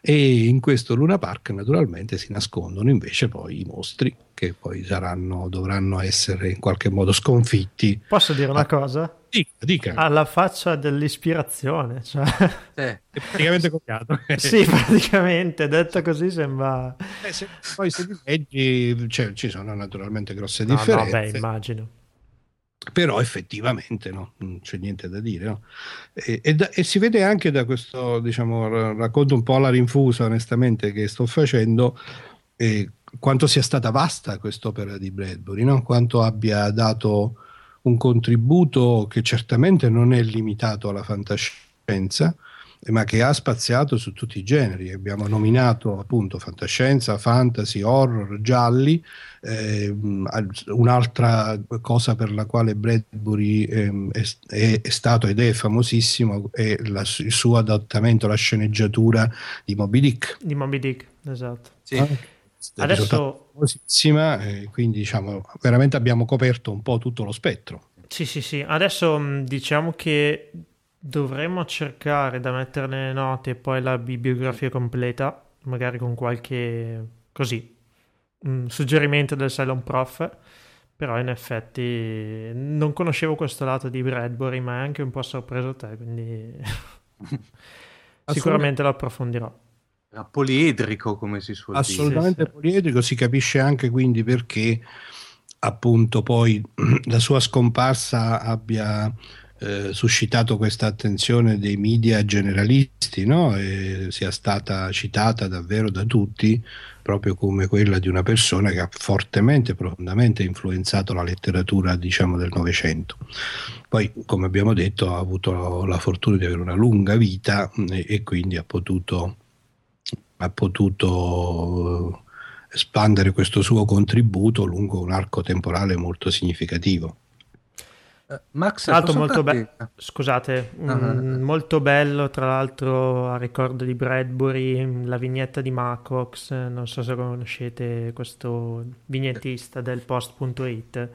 e in questo Luna Park naturalmente si nascondono invece poi i mostri che poi saranno, dovranno essere in qualche modo sconfitti. Posso dire una ah, cosa? Dica, dica. Alla faccia dell'ispirazione, cioè... Eh, è praticamente copiato. sì, praticamente, detto così sembra... Eh, se, poi se li leggi, cioè, ci sono naturalmente grosse no, differenze. No, beh, immagino però effettivamente no, non c'è niente da dire. No? E, e, da, e, si vede anche da questo, diciamo, racconto un po' alla rinfusa, onestamente, che sto facendo, eh, quanto sia stata vasta quest'opera di Bradbury, no? quanto abbia dato un contributo che certamente non è limitato alla fantascienza, ma che ha spaziato su tutti i generi. Abbiamo nominato appunto fantascienza, fantasy, horror, gialli. Eh, un'altra cosa per la quale Bradbury eh, è, è, stato ed è famosissimo è la, il suo adattamento alla sceneggiatura di Moby Dick. Di Moby Dick, esatto. Sì. Ah, Adesso famosissima, eh, quindi diciamo veramente abbiamo coperto un po' tutto lo spettro. Sì, sì, sì. Adesso diciamo che Dovremmo cercare da mettere nelle note poi la bibliografia completa, magari con qualche così suggerimento del Cylon Prof. Però in effetti non conoscevo questo lato di Bradbury, ma è anche un po' sorpreso te, quindi sicuramente lo approfondirò. Era poliedrico, come si suol dire. Assolutamente sì, poliedrico, si capisce anche quindi perché appunto poi la sua scomparsa abbia eh, suscitato questa attenzione dei media generalisti, no? sia stata citata davvero da tutti proprio come quella di una persona che ha fortemente, profondamente influenzato la letteratura diciamo, del Novecento. Poi, come abbiamo detto, ha avuto la fortuna di avere una lunga vita e, e quindi ha potuto, ha potuto espandere questo suo contributo lungo un arco temporale molto significativo. Uh, Max, tra l'altro molto bello, scusate, uh-huh. mh, molto bello tra l'altro a ricordo di Bradbury, la vignetta di Macox, non so se conoscete questo vignettista del post.it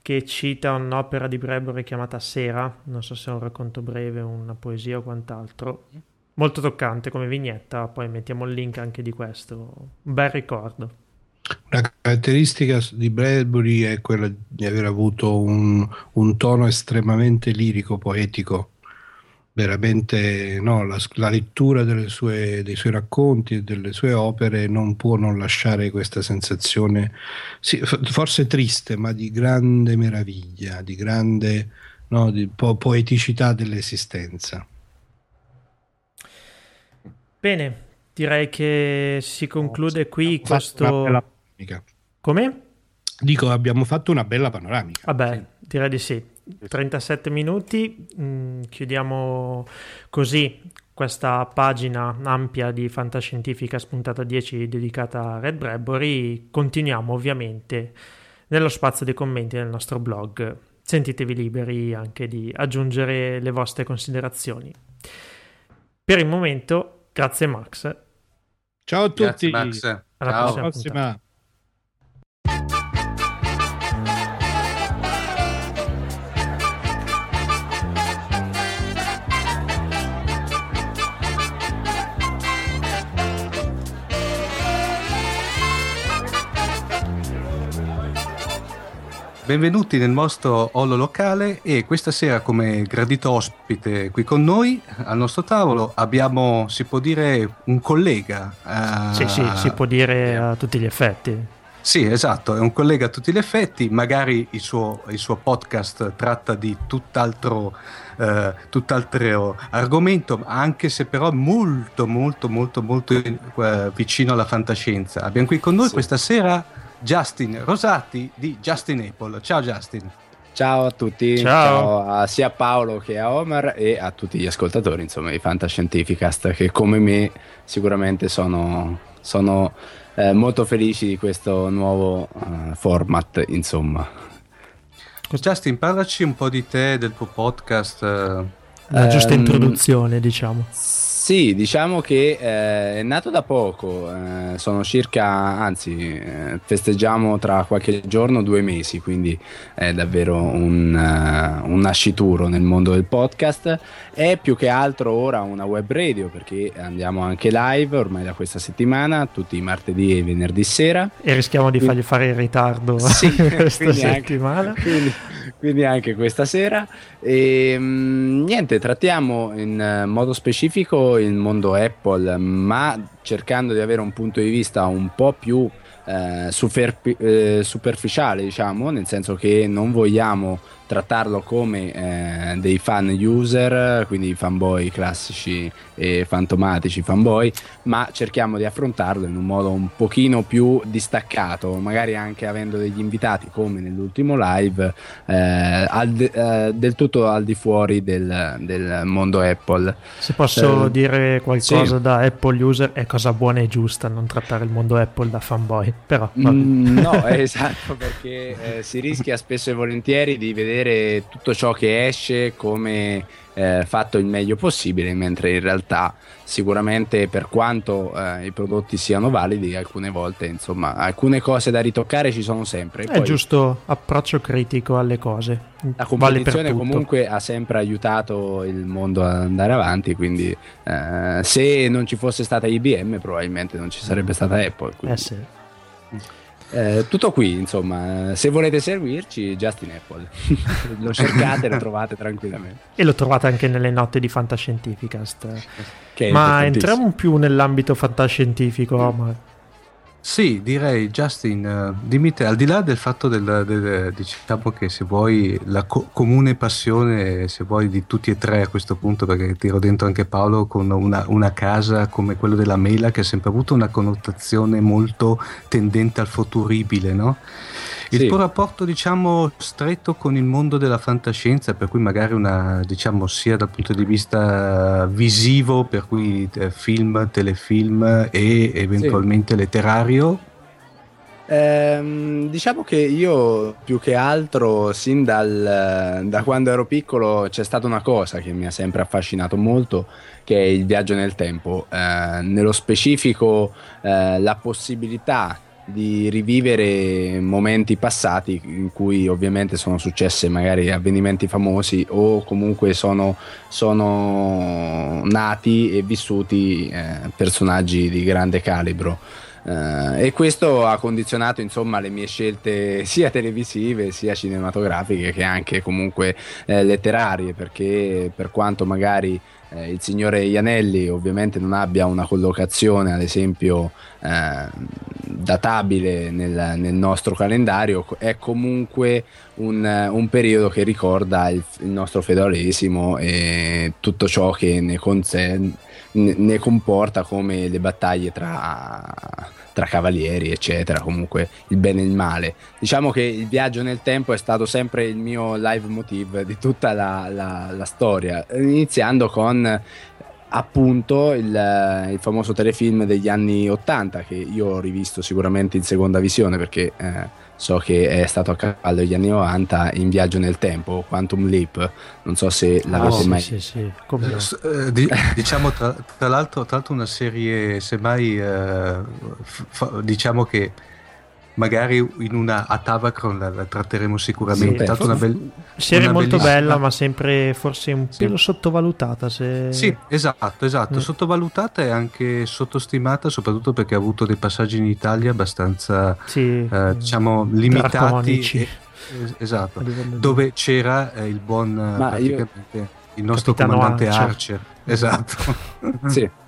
che cita un'opera di Bradbury chiamata Sera, non so se è un racconto breve, una poesia o quant'altro. Molto toccante come vignetta, poi mettiamo il link anche di questo, un bel ricordo. Una caratteristica di Bradbury è quella di aver avuto un, un tono estremamente lirico, poetico. Veramente no, la, la lettura sue, dei suoi racconti e delle sue opere non può non lasciare questa sensazione, sì, forse triste, ma di grande meraviglia, di grande no, di po- poeticità dell'esistenza. Bene, direi che si conclude qui questo panoramica. Come? Dico, abbiamo fatto una bella panoramica. Vabbè, sì. direi di sì. 37 minuti, mm, chiudiamo così questa pagina ampia di Fantascientifica spuntata 10 dedicata a Red Bradbury. Continuiamo ovviamente nello spazio dei commenti del nostro blog. Sentitevi liberi anche di aggiungere le vostre considerazioni. Per il momento, grazie Max. Ciao a tutti. Grazie, Max. Alla Ciao. prossima. prossima. Benvenuti nel nostro hall locale e questa sera come gradito ospite qui con noi al nostro tavolo abbiamo, si può dire, un collega. Uh, sì, sì, si può dire a tutti gli effetti. Sì, esatto, è un collega a tutti gli effetti, magari il suo, il suo podcast tratta di tutt'altro, uh, tutt'altro argomento, anche se però molto, molto, molto, molto uh, vicino alla fantascienza. Abbiamo qui con noi sì. questa sera Justin Rosati di Justin Apple. Ciao Justin. Ciao a tutti, ciao, ciao a sia Paolo che a Omar e a tutti gli ascoltatori, insomma, di Fantascientificast che come me sicuramente sono, sono eh, molto felici di questo nuovo uh, format, insomma. Justin, parlaci un po' di te, del tuo podcast. La giusta um, introduzione, diciamo. Sì, diciamo che eh, è nato da poco, eh, sono circa, anzi, eh, festeggiamo tra qualche giorno due mesi, quindi è davvero un, uh, un, nascituro nel mondo del podcast. È più che altro ora una web radio perché andiamo anche live ormai da questa settimana, tutti i martedì e venerdì sera. E rischiamo di fargli fare il ritardo sì, questa settimana. Anche, quindi, quindi anche questa sera. E mh, mm, niente, trattiamo in uh, modo specifico il mondo Apple, ma cercando di avere un punto di vista un po' più eh, superfi- eh, superficiale, diciamo, nel senso che non vogliamo trattarlo come eh, dei fan user, quindi fanboy classici e fantomatici fanboy, ma cerchiamo di affrontarlo in un modo un pochino più distaccato, magari anche avendo degli invitati come nell'ultimo live, eh, de- eh, del tutto al di fuori del, del mondo Apple. Se posso eh, dire qualcosa sì. da Apple user, è cosa buona e giusta non trattare il mondo Apple da fanboy, però... Mm, no, esatto, perché eh, si rischia spesso e volentieri di vedere vedere tutto ciò che esce come eh, fatto il meglio possibile, mentre in realtà sicuramente per quanto eh, i prodotti siano validi, alcune volte insomma alcune cose da ritoccare ci sono sempre. È giusto approccio critico alle cose. La competizione vale comunque ha sempre aiutato il mondo ad andare avanti, quindi eh, se non ci fosse stata IBM probabilmente non ci sarebbe stata Apple. Quindi. Eh sì. Eh, tutto qui, insomma, se volete seguirci, Justin Apple, lo cercate e lo trovate tranquillamente. E lo trovate anche nelle note di Fantascientificast. Ma entriamo più nell'ambito fantascientifico, Omar. Sì, direi Justin, uh, dimmi te, al di là del fatto del, del diciamo che se vuoi la co- comune passione, se vuoi di tutti e tre a questo punto, perché tiro dentro anche Paolo con una, una casa come quello della Mela che ha sempre avuto una connotazione molto tendente al futuribile, no? Il sì. tuo rapporto, diciamo, stretto con il mondo della fantascienza, per cui magari una, diciamo, sia dal punto di vista visivo, per cui eh, film, telefilm e eventualmente sì. letterario, Ehm, diciamo che io più che altro, sin dal, da quando ero piccolo, c'è stata una cosa che mi ha sempre affascinato molto, che è il viaggio nel tempo. Eh, nello specifico, eh, la possibilità di rivivere momenti passati in cui ovviamente sono successe magari avvenimenti famosi o comunque sono, sono nati e vissuti eh, personaggi di grande calibro. Uh, e questo ha condizionato insomma le mie scelte sia televisive sia cinematografiche che anche comunque eh, letterarie perché per quanto magari eh, il signore Ianelli ovviamente non abbia una collocazione ad esempio eh, databile nel, nel, nostro calendario è comunque un, un periodo che ricorda il, il, nostro feudalesimo e tutto ciò che ne, consen- ne, comporta come le battaglie tra tra cavalieri, eccetera, comunque il bene e il male. Diciamo che il viaggio nel tempo è stato sempre il mio live motive di tutta la, la, la storia, iniziando con appunto il, il, famoso telefilm degli anni 80 che io ho rivisto sicuramente in seconda visione perché eh, so che è stato a cavallo degli anni 90 in viaggio nel tempo, Quantum Leap, non so se l'avete oh, mai... Sì, sì, eh, di, diciamo tra, tra, l'altro, tra, l'altro, una serie, semmai eh, f- diciamo che magari in una a Tavacron la, la tratteremo sicuramente. Sì, una bel, serie una molto bellissima... bella, ma sempre forse un sì. pelo sottovalutata. Se... Sì, esatto, esatto. Mm. Sottovalutata e anche sottostimata, soprattutto perché ha avuto dei passaggi in Italia abbastanza sì, eh, diciamo limitati. E, esatto, dove c'era eh, il buon praticamente io... il nostro Capitano comandante Archer. Archer. Esatto. sì.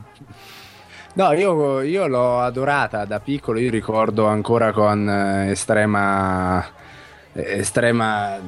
No, io, io, l'ho adorata da piccolo, io ricordo ancora con eh, estrema, estrema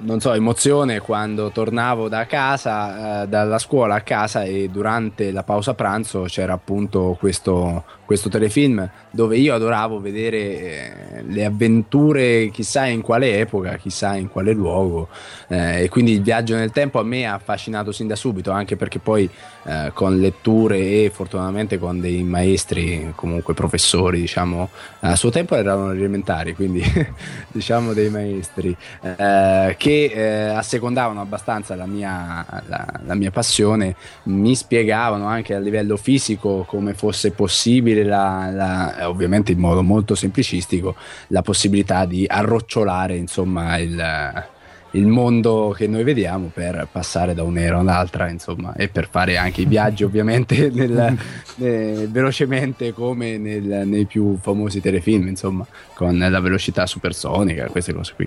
non so, emozione quando tornavo da casa, eh, dalla scuola a casa e durante la pausa pranzo c'era appunto questo, questo telefilm dove io adoravo vedere eh, le avventure chissà in quale epoca, chissà in quale luogo eh, e quindi il viaggio nel tempo a me ha affascinato sin da subito anche perché poi eh, con letture e fortunatamente con dei maestri comunque professori diciamo a suo tempo erano elementari quindi diciamo dei maestri eh, che che eh, assecondavano abbastanza la mia, la, la mia, passione, mi spiegavano anche a livello fisico come fosse possibile, la, ovviamente in modo molto semplicistico, la possibilità di arrocciolare insomma il il mondo che noi vediamo per passare da un'era all'altra, insomma, e per fare anche i viaggi, ovviamente, nel, nel, velocemente come nel, nei più famosi telefilm, insomma, con la velocità supersonica, queste cose qui.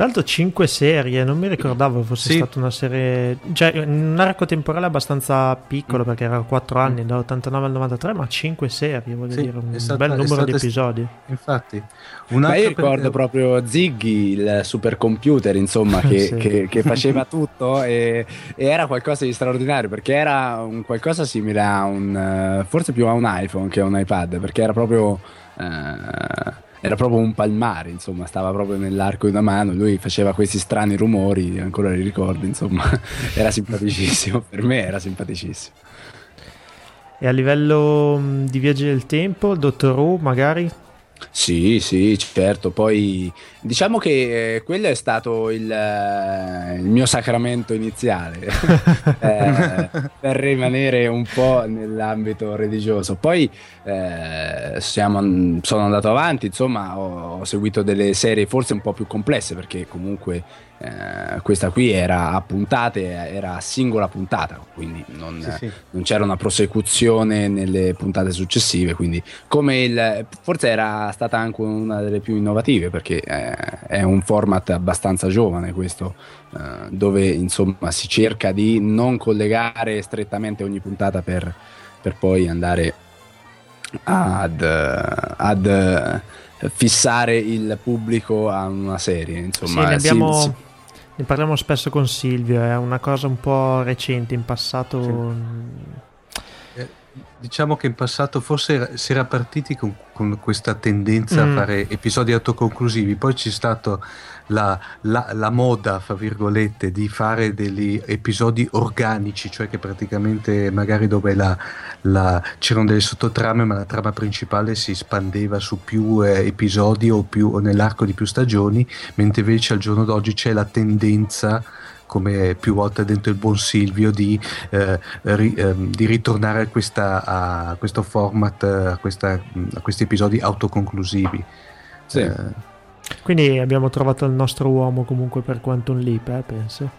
Tra l'altro 5 serie, non mi ricordavo fosse sì. stata una serie, cioè un arco temporale abbastanza piccolo perché era 4 mm. anni, dall'89 al 93, ma 5 serie, voglio sì, dire, un stata, bel numero di episodi. Infatti. Ma io ricordo per... proprio Ziggy, il supercomputer, insomma, che, sì. che, che faceva tutto e, e, era qualcosa di straordinario perché era un qualcosa simile a un, forse più a un iPhone che a un iPad, perché era proprio... Uh, era proprio un palmare, insomma, stava proprio nell'arco di una mano, lui faceva questi strani rumori, ancora li ricordo, insomma, era simpaticissimo, per me era simpaticissimo. E a livello di viaggi del tempo, il Dottor Who magari sì, sì, certo. Poi diciamo che eh, quello è stato il, eh, il mio sacramento iniziale eh, per rimanere un po' nell'ambito religioso. Poi eh, siamo, sono andato avanti, insomma, ho, ho seguito delle serie forse un po' più complesse perché comunque eh, questa qui era a puntate, era a singola puntata, quindi non, sì, sì. non, c'era una prosecuzione nelle puntate successive. Quindi, come il, forse era stata anche una delle più innovative perché eh, è un format abbastanza giovane questo, eh, dove insomma si cerca di non collegare strettamente ogni puntata per, per poi andare ad, ad fissare il pubblico a una serie. Insomma, sì, ne abbiamo, si, si ne parliamo spesso con Silvio, è una cosa un po' recente, in passato... Sì. Eh, diciamo che in passato forse si era partiti con, con questa tendenza mm. a fare episodi autoconclusivi, poi c'è stato la, la, la, moda, fra virgolette, di fare degli episodi organici, cioè che praticamente magari dove la, c'erano delle sottotrame, ma la trama principale si spandeva su più eh, episodi o, più, o nell'arco di più stagioni, mentre invece al giorno d'oggi c'è la tendenza come più volte dentro il buon Silvio, di, eh, ri, eh, di ritornare a, questa, a, questo format, a, questa, a, questi episodi autoconclusivi. Sì. Eh, quindi abbiamo trovato il nostro uomo comunque per Quantum Leap, eh, penso.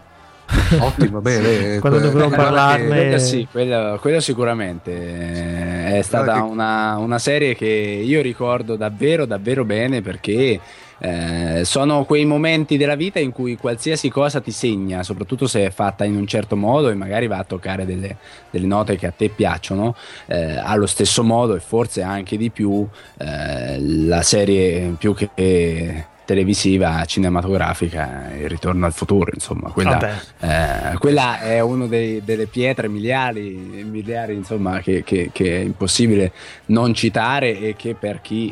Ottimo, bene. Quando que- dovevo parlarne... Quello, sì, quello, quello sicuramente è stata una, una, serie che io ricordo davvero, davvero bene perché eh, sono quei momenti della vita in cui qualsiasi cosa ti segna, soprattutto se è fatta in un certo modo e magari va a toccare delle, delle note che a te piacciono, eh, allo stesso modo e forse anche di più eh, la serie più che televisiva cinematografica Il ritorno al futuro insomma quella, eh, quella è una delle pietre miliari, miliari insomma che, che, che, è impossibile non citare e che per chi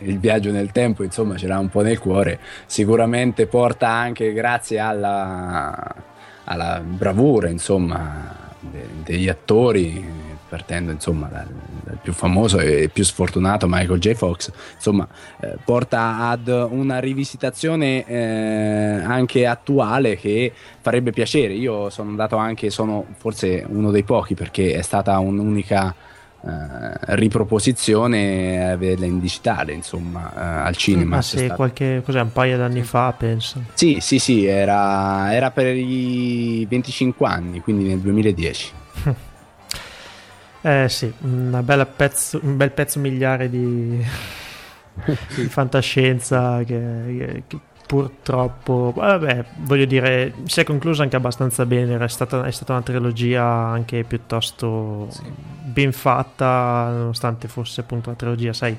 il viaggio nel tempo insomma ce l'ha un po' nel cuore sicuramente porta anche grazie alla, alla bravura insomma de, degli attori partendo insomma dal, dal, più famoso e più sfortunato Michael J. Fox, insomma eh, porta ad una rivisitazione eh, anche attuale che farebbe piacere. Io sono andato anche, sono forse uno dei pochi perché è stata un'unica eh, riproposizione averla in digitale insomma eh, al cinema ma sì, qualche cos'è, un paio d'anni fa penso sì sì sì era, era per i 25 anni quindi nel 2010 Eh sì, pezzo, un bel pezzo miliare di, di fantascienza che, che, purtroppo, vabbè, voglio dire, si è conclusa anche abbastanza bene, è stata, è stata una trilogia anche piuttosto sì. ben fatta, nonostante fosse appunto una trilogia, sai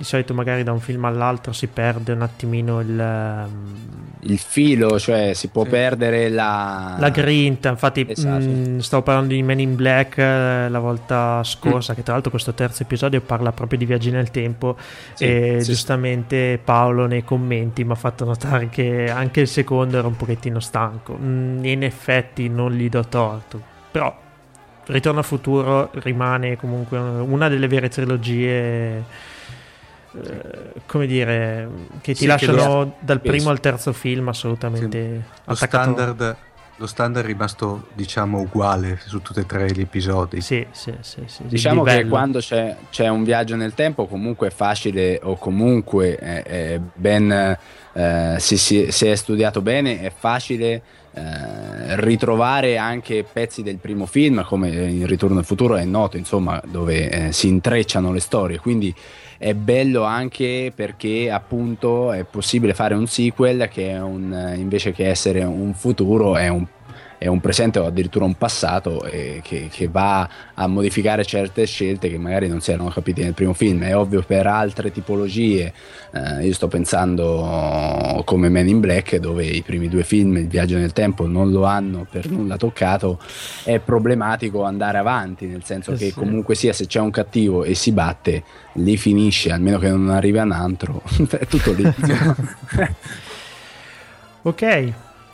di solito magari da un film all'altro si perde un attimino il, ehm, il filo, cioè si può sì. perdere la... la grinta. Infatti, esatto. mh, mm, stavo parlando di Men in Black eh, la volta scorsa, mm. che tra l'altro questo terzo episodio parla proprio di viaggi nel tempo. Sì, e sì, giustamente Paolo nei commenti mi ha fatto notare che anche il secondo era un pochettino stanco. Mm, in effetti non gli do torto, però Ritorno al futuro rimane comunque una delle vere trilogie eh, come dire, che ti sì, lasciano che dal primo al terzo film assolutamente sì, lo standard lo standard è rimasto diciamo uguale su tutti e tre gli episodi. Sì, sì, sì. sì diciamo che quando c'è, c'è, un viaggio nel tempo comunque è facile o comunque è, è ben, eh, se, si, se, è studiato bene è facile eh, ritrovare anche pezzi del primo film come in Ritorno al futuro è noto insomma dove eh, si intrecciano le storie quindi è bello anche perché appunto è possibile fare un sequel che un, invece che essere un futuro è un è un presente o addirittura un passato eh, che, che, va a modificare certe scelte che magari non si erano capite nel primo film. È ovvio per altre tipologie, eh, io sto pensando come Men in Black dove i primi due film, il viaggio nel tempo, non lo hanno per nulla toccato, è problematico andare avanti, nel senso eh che sì. comunque sia se c'è un cattivo e si batte, lì finisce, almeno che non arrivi a un altro, è tutto lì. ok,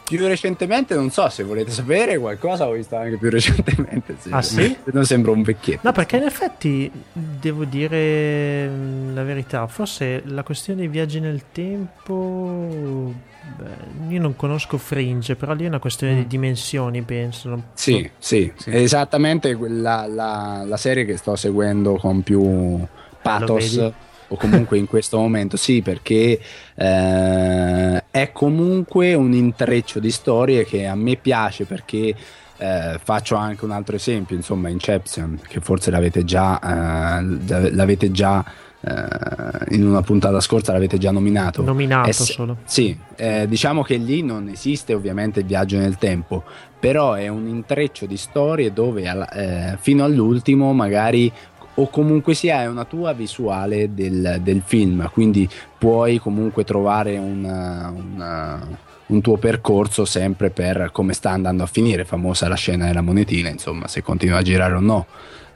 più recentemente, non so se volete sapere qualcosa, ho visto anche più recentemente. Sì. Ah sì? Non sembra un vecchietto. No, perché in effetti devo dire mm, la verità, forse la questione dei viaggi nel tempo... Beh, io non conosco Fringe, però lì è una questione mm. di dimensioni, penso. Sì, sì, sì, è esattamente la, la, la serie che sto seguendo con più pathos o comunque in questo momento sì perché eh, è comunque un intreccio di storie che a me piace perché eh, faccio anche un altro esempio insomma Inception che forse l'avete già, eh, l'avete già eh, in una puntata scorsa l'avete già nominato. Nominato S- solo. sì eh, diciamo che lì non esiste ovviamente il viaggio nel tempo però è un intreccio di storie dove eh, fino all'ultimo magari o comunque sia è una tua visuale del, del film, quindi puoi comunque trovare una, una, un tuo percorso sempre per come sta andando a finire, famosa la scena della monetina, insomma, se continua a girare o no.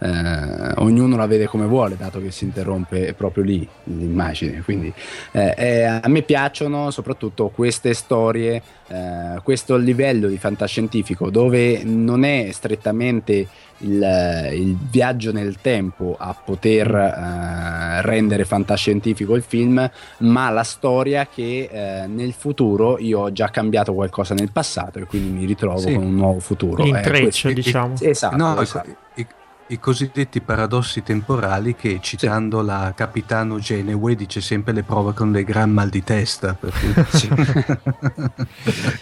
Eh, ognuno la vede come vuole, dato che si interrompe proprio lì l'immagine. Quindi eh, eh, a me piacciono soprattutto queste storie, eh, questo livello di fantascientifico dove non è strettamente il, il, viaggio nel tempo a poter eh, rendere fantascientifico il film, ma la storia che eh, nel futuro io ho già cambiato qualcosa nel passato e quindi mi ritrovo sì. con un nuovo futuro. L'intreccio, eh, diciamo. Esatto, no, esatto. I, i, cosiddetti paradossi temporali che citando sì. la capitano Geneway dice sempre le provocano dei gran mal di testa. Perché... sì.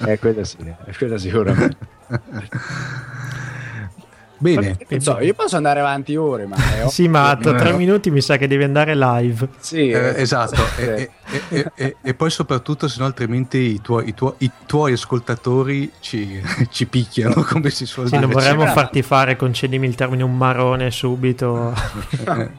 eh, quello sì, quello sicuramente. Bene, so, io posso andare avanti ore, ma sì, ma tra tre minuti mi sa che devi andare live. Sì, eh, eh esatto. e, e, e, e, poi, soprattutto, se no, altrimenti i tuoi, i tuoi, i tuoi ascoltatori ci, ci, picchiano, come si suol sì, dire. non vorremmo farti fare, concedimi il termine, un marone subito. no,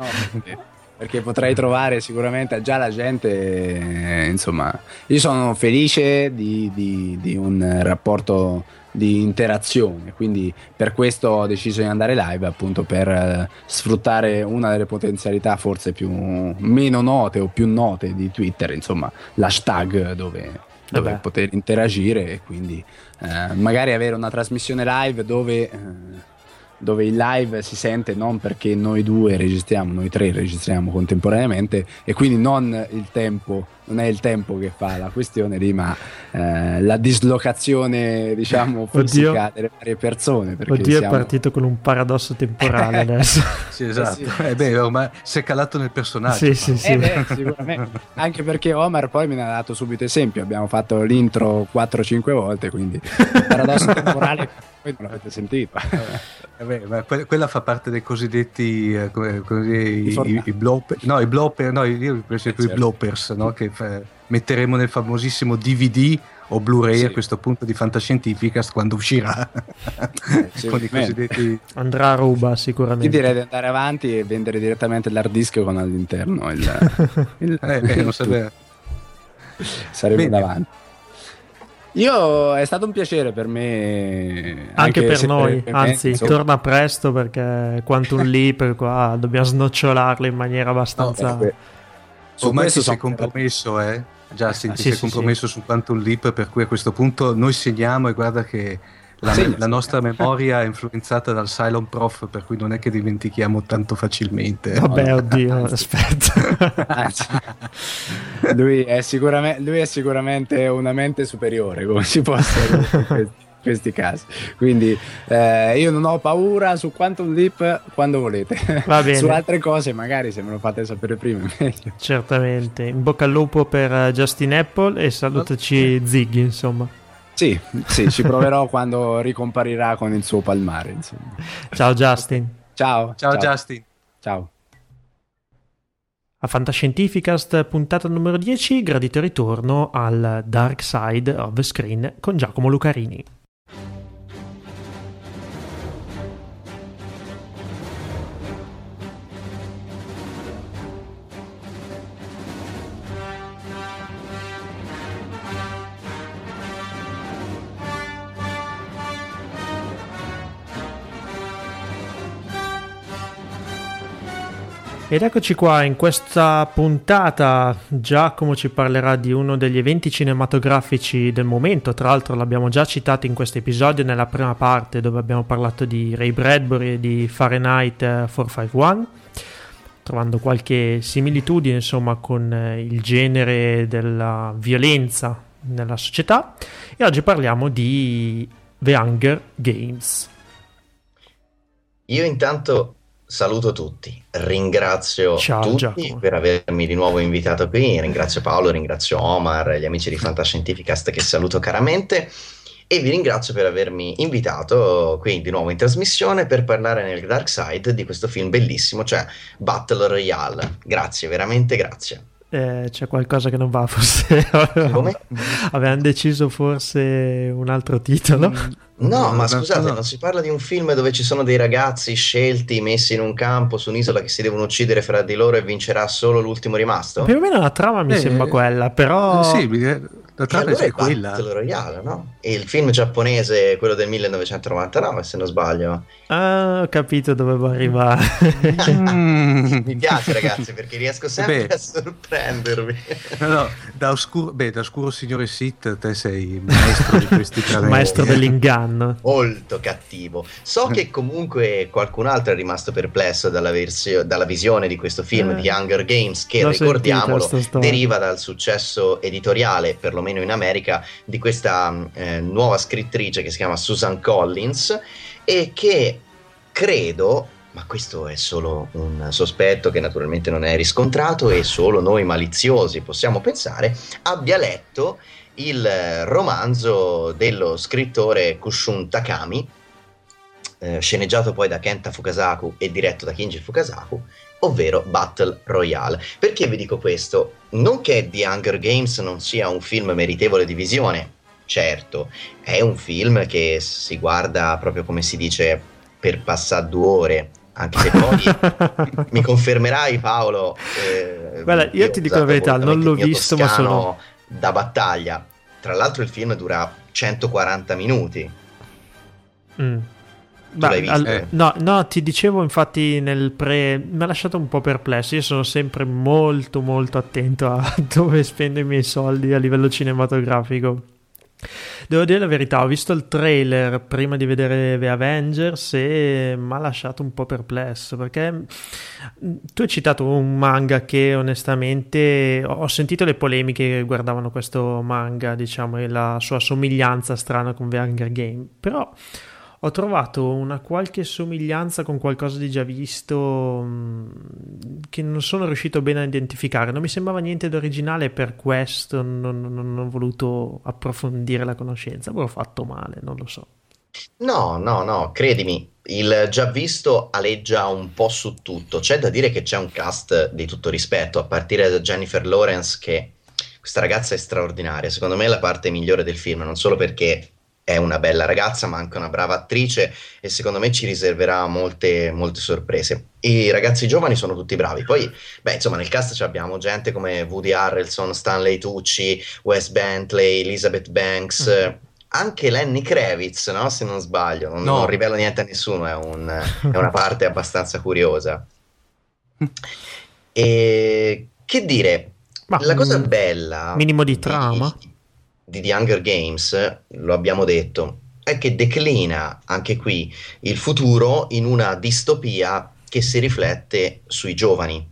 perché potrei trovare sicuramente già la gente. Insomma, io sono felice di, di, di un rapporto di interazione. Quindi per questo ho deciso di andare live, appunto per eh, sfruttare una delle potenzialità forse più meno note o più note di Twitter, insomma, l'hashtag dove, dove poter interagire e quindi eh, magari avere una trasmissione live dove. Eh, dove il live si sente non perché noi due registriamo, noi tre registriamo contemporaneamente e quindi non il tempo, non è il tempo che fa la questione lì, ma eh, la dislocazione, diciamo, fisica Oddio. delle varie persone. Oddio, siamo... è partito con un paradosso temporale adesso. sì, esatto. Sì. Eh beh, ormai si è calato nel personaggio. Sì, sì, sì. Eh beh, sicuramente. Anche perché Omar poi me ne ha dato subito esempio, abbiamo fatto l'intro 4-5 volte, quindi il paradosso temporale non l'avete sentito. Eh beh, ma que- quella fa parte dei cosiddetti eh, come, così, i, i, i blopper, no, i blopper, no, io ho preso certo. i bloppers, no, che fa- metteremo nel famosissimo DVD o Blu-ray sì. a questo punto di Fantascientificast quando uscirà. Eh, con i cosiddetti... andrà a ruba sicuramente. Io direi di andare avanti e vendere direttamente l'hard disk con all'interno il, il... eh, eh, non sarebbe saremo davanti io è stato un piacere per me. Anche, anche per noi, per anzi, me, torna presto perché Quantum Leap qua dobbiamo snocciolarlo in maniera abbastanza. No, Ormai si è compromesso, eh? Già, si, ah, sì, si è compromesso sì. su Quantum Leap, per cui a questo punto noi segniamo e guarda che la, la, nostra memoria è influenzata dal Cylon Prof, per cui non è che dimentichiamo tanto facilmente. Vabbè, oddio, aspetta. lui, è lui, è sicuramente una mente superiore, come si può essere questi casi. Quindi eh, io non ho paura su Quantum Leap quando volete. Va bene. su altre cose magari se me lo fate sapere prima meglio. Certamente. In bocca al lupo per eh, Justin Apple e salutaci Ziggy, insomma. Sì, sì, ci proverò quando ricomparirà con il suo palmare. Insomma. Ciao Justin. Ciao. Ciao, ciao. Justin. Ciao. A Fantascientificast puntata numero 10, gradito ritorno al Dark Side of the Screen con Giacomo Lucarini. Ed eccoci qua, in questa puntata. Giacomo ci parlerà di uno degli eventi cinematografici del momento, tra l'altro l'abbiamo già citato in questo episodio nella prima parte dove abbiamo parlato di Ray Bradbury e di Fahrenheit 451, trovando qualche similitudine insomma con eh, il genere della violenza nella società. E oggi parliamo di The Hunger Games. Io intanto saluto tutti, ringrazio Ciao, tutti Giacomo. per avermi di nuovo invitato qui, ringrazio Paolo, ringrazio Omar, gli amici di Fantascientificast che saluto caramente e vi ringrazio per avermi invitato qui di nuovo in trasmissione per parlare nel Dark Side di questo film bellissimo, cioè Battle Royale. Grazie, veramente grazie. Eh, c'è qualcosa che non va, forse. Come? Avevano deciso forse un altro titolo. Mm. No, ma scusate, no. non si parla di un film dove ci sono dei ragazzi scelti, messi in un campo su un'isola che si devono uccidere fra di loro e vincerà solo l'ultimo rimasto? Più o meno la trama mi eh, sembra quella, però... Sì, la trama allora è quella. Battle Royale, no? E il film giapponese, quello del 1999, se non sbaglio. Ah, ho capito dove vuoi arrivare. Mi piace, ragazzi, perché riesco sempre Beh. a sorprendervi. No, no, da oscuro, beh, da oscuro signore Sit, te sei maestro di questi travesti. maestro dell'inganno. Molto cattivo. So che comunque qualcun altro è rimasto perplesso dalla, versio- dalla visione di questo film eh, di Hunger Games, che ricordiamolo deriva dal successo editoriale, perlomeno perlomeno in America, di questa eh, nuova scrittrice che si chiama Susan Collins e che credo ma questo è solo un sospetto che naturalmente non è riscontrato e solo noi maliziosi possiamo pensare, abbia letto il romanzo dello scrittore Kushun Takami, eh, sceneggiato poi da Kenta Fukasaku e diretto da Kinji Fukasaku, ovvero Battle Royale. Perché vi dico questo? Non che The Hunger Games non sia un film meritevole di visione, certo, è un film che si guarda proprio come si dice per passare due ore, anche se poi mi confermerai Paolo. Eh, Guarda, io, io ti dico la verità, non l'ho visto, ma sono da battaglia. Tra l'altro il film dura 140 minuti. Mm. Beh, al, no, no, ti dicevo infatti nel pre mi ha lasciato un po' perplesso. Io sono sempre molto molto attento a dove spendo i miei soldi a livello cinematografico. Devo dire la verità, ho visto il trailer prima di vedere The Avengers e mi ha lasciato un po' perplesso perché mm, tu hai citato un manga che onestamente ho sentito le polemiche che guardavano questo manga, diciamo, e la sua somiglianza strana con The Hunger Game, però ho trovato una qualche somiglianza con qualcosa di già visto mm, che non sono riuscito bene a identificare. Non mi sembrava niente d'originale e per questo non, non, non, ho voluto approfondire la conoscenza. Ho fatto male, non lo so. No, no, no, credimi, il già visto aleggia un po' su tutto. C'è da dire che c'è un cast di tutto rispetto, a partire da Jennifer Lawrence che questa ragazza è straordinaria. Secondo me è la parte migliore del film, non solo perché è una bella ragazza, ma anche una brava attrice e secondo me ci riserverà molte, molte sorprese. I ragazzi giovani sono tutti bravi. Poi, beh, insomma, nel cast abbiamo gente come Woody Harrelson, Stanley Tucci, Wes Bentley, Elizabeth Banks. Mm. Anche Lenny Kravitz, no? se non sbaglio, non, no. non rivelo niente a nessuno, è, un, è una parte abbastanza curiosa. E che dire, Ma, la cosa bella... Minimo di trama? Di, di The Hunger Games, lo abbiamo detto, è che declina anche qui il futuro in una distopia che si riflette sui giovani.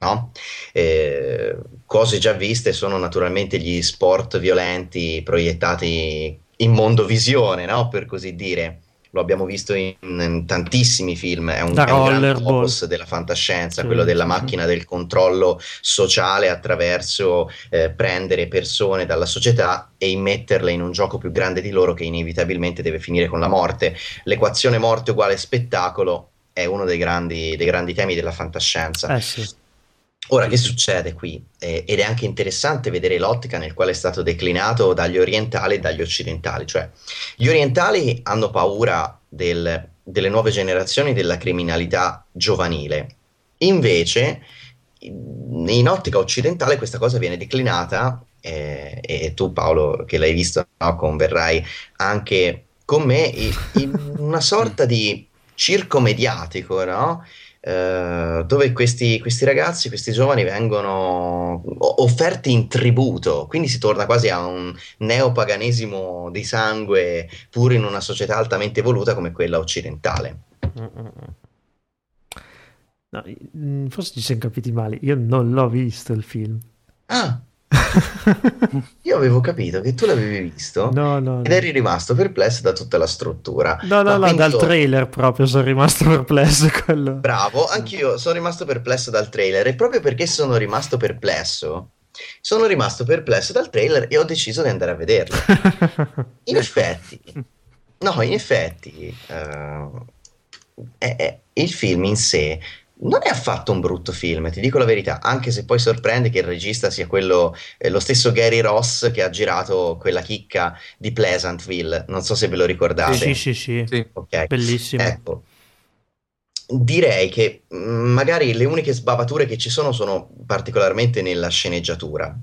No? Eh, cose già viste sono naturalmente gli sport violenti proiettati in mondovisione, no? per così dire lo abbiamo visto in, in tantissimi film, è un, è un boss della fantascienza, sì, quello della macchina del controllo sociale attraverso eh, prendere persone dalla società e immetterle in un gioco più grande di loro che inevitabilmente deve finire con la morte. L'equazione morte uguale spettacolo è uno dei grandi, dei grandi temi della fantascienza. Eh sì. Ora, che succede qui? Eh, ed è anche interessante vedere l'ottica nel quale è stato declinato dagli orientali e dagli occidentali. Cioè, gli orientali hanno paura del, delle nuove generazioni della criminalità giovanile. Invece, in ottica occidentale questa cosa viene declinata eh, e tu Paolo che l'hai visto no, converrai anche con me in una sorta di circo mediatico, no? Eh, dove questi, questi, ragazzi, questi giovani vengono offerti in tributo, quindi si torna quasi a un neopaganesimo di sangue pur in una società altamente evoluta come quella occidentale. No, forse ci siamo capiti male, io non l'ho visto il film. Ah, io avevo capito che tu l'avevi visto no, no, ed eri rimasto perplesso da tutta la struttura. No, no, no, dal trailer proprio sono rimasto perplesso. Quello. Bravo, anch'io sono rimasto perplesso dal trailer e proprio perché sono rimasto perplesso, sono rimasto perplesso dal trailer e ho deciso di andare a vederlo. In effetti, no, in effetti, uh, è, è, il film in sé non è affatto un brutto film, ti dico la verità, anche se poi sorprende che il regista sia quello, eh, lo stesso Gary Ross che ha girato quella chicca di Pleasantville, non so se ve lo ricordate. Sì, sì, sì, sì. Okay. bellissimo. Ecco, direi che mm, magari le uniche sbavature che ci sono sono particolarmente nella sceneggiatura.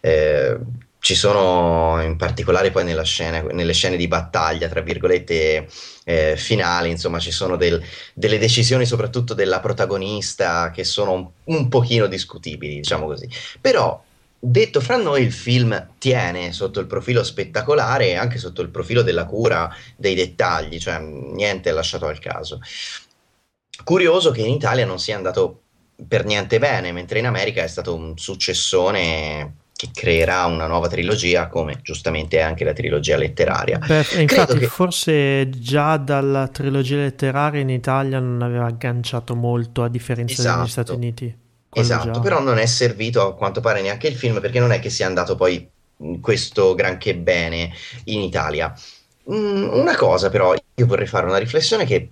Eh, ci sono in particolare poi scena, nelle scene di battaglia, tra virgolette, eh, finali, insomma, ci sono del, delle decisioni soprattutto della protagonista che sono un, un pochino discutibili, diciamo così. Però detto fra noi, il film tiene sotto il profilo spettacolare e anche sotto il profilo della cura dei dettagli, cioè niente è lasciato al caso. Curioso che in Italia non sia andato per niente bene, mentre in America è stato un successone che creerà una nuova trilogia, come giustamente è anche la trilogia letteraria. Beh, infatti, che... forse già dalla trilogia letteraria in Italia non aveva agganciato molto, a differenza esatto. degli Stati Uniti. Esatto, già... però non è servito a quanto pare neanche il film, perché non è che sia andato poi questo granché bene in Italia. Mm, una cosa però, io vorrei fare una riflessione che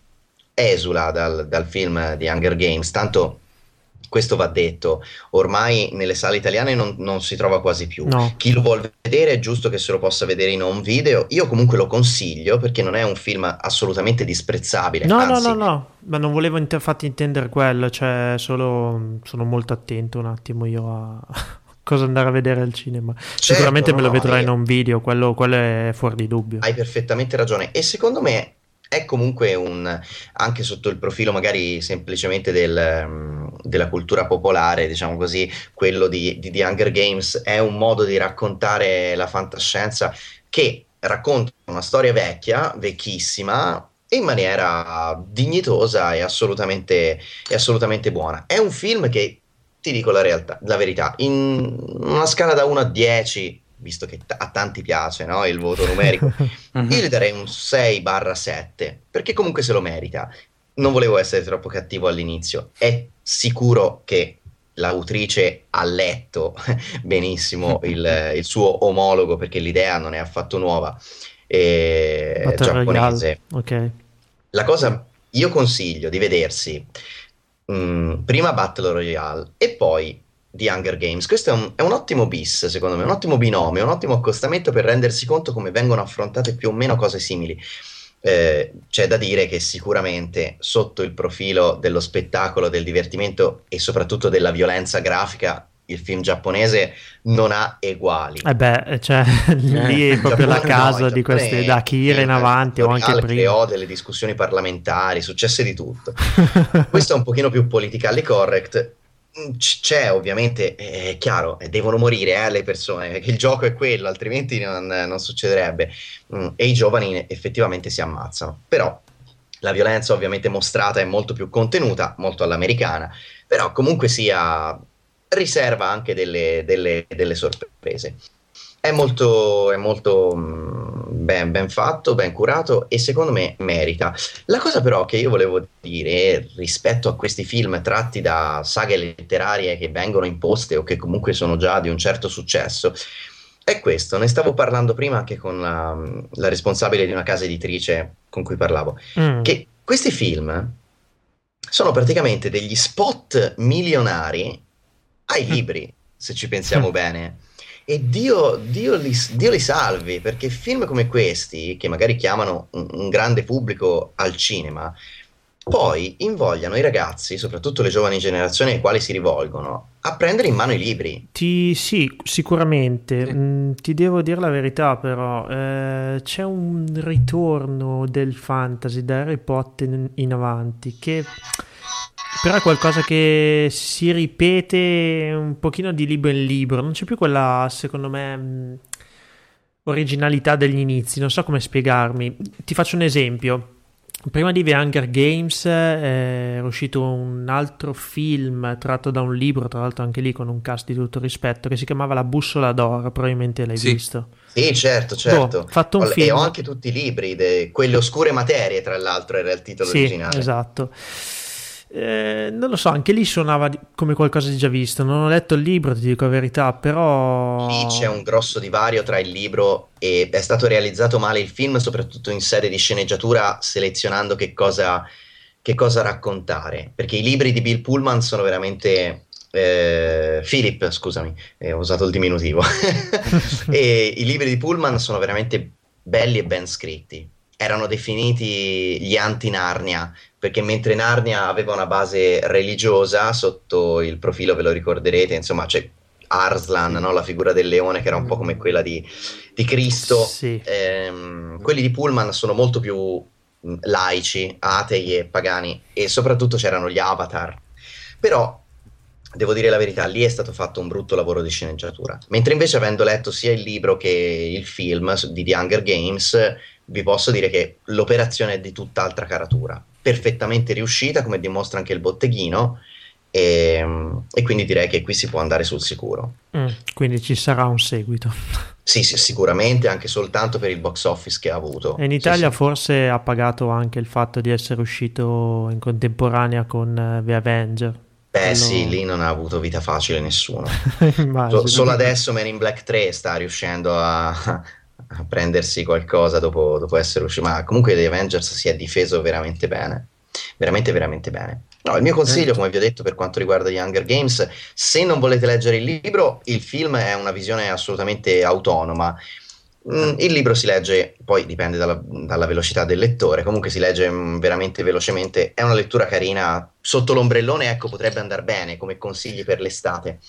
esula dal, dal film di Hunger Games, tanto questo va detto, ormai nelle sale italiane non, non si trova quasi più. No. Chi lo vuole vedere è giusto che se lo possa vedere in home video. Io comunque lo consiglio perché non è un film assolutamente disprezzabile. No, anzi, no, no, no, ma non volevo infatti intendere quello, cioè solo sono molto attento un attimo io a cosa andare a vedere al cinema. Certo, Sicuramente no, me lo vedrò in home video, quello, quello è fuori di dubbio. Hai perfettamente ragione e secondo me è comunque un, anche sotto il profilo magari semplicemente del, mm, della cultura popolare, diciamo così, quello di, di The Hunger Games è un modo di raccontare la fantascienza che racconta una storia vecchia, vecchissima, in maniera dignitosa e assolutamente, e assolutamente buona. È un film che, ti dico la, realtà, la verità, in una scala da 1 a 10 visto che t- a tanti piace no? il voto numerico, io gli darei un 6-7, perché comunque se lo merita. Non volevo essere troppo cattivo all'inizio, è sicuro che l'autrice ha letto benissimo il, il, suo omologo, perché l'idea non è affatto nuova, eh, giapponese. Okay. La cosa, io consiglio di vedersi mh, mm, prima Battle Royale e poi di Hunger Games. Questo è un, è un, ottimo bis, secondo me, un ottimo binomio, un ottimo accostamento per rendersi conto come vengono affrontate più o meno cose simili. Eh, c'è da dire che sicuramente sotto il profilo dello spettacolo, del divertimento e soprattutto della violenza grafica, il film giapponese non ha eguali. Eh beh, cioè, lì è proprio la casa no, di queste da Akira in avanti o anche prima. Creò delle discussioni parlamentari, successe di tutto. Questo è un pochino più politically correct, c'è ovviamente, è chiaro, eh, devono morire eh, le persone, perché il gioco è quello, altrimenti non, non succederebbe. Mm, e i giovani effettivamente si ammazzano. Però la violenza ovviamente mostrata è molto più contenuta, molto all'americana, però comunque sia riserva anche delle, delle, delle sorprese. È molto, è molto mm, ben, ben, fatto, ben curato e secondo me merita. La cosa però che io volevo dire rispetto a questi film tratti da saghe letterarie che vengono imposte o che comunque sono già di un certo successo è questo. Ne stavo parlando prima anche con la, la responsabile di una casa editrice con cui parlavo, mm. che questi film sono praticamente degli spot milionari ai mm. libri, se ci pensiamo bene e Dio, Dio, li, Dio, li, salvi, perché film come questi, che magari chiamano un, un, grande pubblico al cinema, poi invogliano i ragazzi, soprattutto le giovani generazioni ai quali si rivolgono, a prendere in mano i libri. Ti, sì, sicuramente. Sì. Mm, ti devo dire la verità, però. Eh, c'è un ritorno del fantasy da Harry Potter in, in avanti che però è qualcosa che si ripete un pochino di libro in libro, non c'è più quella, secondo me, mm, originalità degli inizi, non so come spiegarmi. Ti faccio un esempio. Prima di The Hunger Games eh, è uscito un altro film tratto da un libro, tra l'altro anche lì con un cast di tutto rispetto, che si chiamava La bussola d'oro, probabilmente l'hai sì. visto. Sì, certo, certo. Boh, fatto un e film. ho anche tutti i libri, de... quelle oscure materie, tra l'altro, era il titolo sì, originale. Esatto. Eh, non lo so, anche lì suonava come qualcosa di già visto. Non ho letto il libro, ti dico la verità, però. Lì c'è un grosso divario tra il libro e è stato realizzato male il film, soprattutto in sede di sceneggiatura, selezionando che cosa, che cosa raccontare. Perché i libri di Bill Pullman sono veramente. Eh, Philip, scusami, eh, ho usato il diminutivo. i libri di Pullman sono veramente belli e ben scritti erano definiti gli anti-Narnia, perché mentre Narnia aveva una base religiosa, sotto il profilo ve lo ricorderete, insomma c'è Arslan, no? la figura del leone che era un po' come quella di, di Cristo, sì. ehm, quelli di Pullman sono molto più laici, atei e pagani e soprattutto c'erano gli avatar. Però devo dire la verità, lì è stato fatto un brutto lavoro di sceneggiatura. Mentre invece avendo letto sia il libro che il film di The Hunger Games, vi posso dire che l'operazione è di tutt'altra caratura, perfettamente riuscita, come dimostra anche il botteghino, e, e quindi direi che qui si può andare sul sicuro. Mm, quindi ci sarà un seguito. Sì, sì, sicuramente, anche soltanto per il box office che ha avuto. E in Italia sì, sì. forse ha pagato anche il fatto di essere uscito in contemporanea con uh, The Avenger. Beh Quello... sì, lì non ha avuto vita facile nessuno. so, solo adesso Man in Black 3 sta riuscendo a, a prendersi qualcosa dopo, dopo, essere uscito. Ma comunque The Avengers si è difeso veramente bene. Veramente, veramente bene. No, il mio consiglio, eh. come vi ho detto, per quanto riguarda gli Hunger Games, se non volete leggere il libro, il film è una visione assolutamente autonoma. Mm, il libro si legge, poi dipende dalla, dalla, velocità del lettore, comunque si legge mm, veramente velocemente, è una lettura carina, sotto l'ombrellone ecco potrebbe andare bene come consigli per l'estate.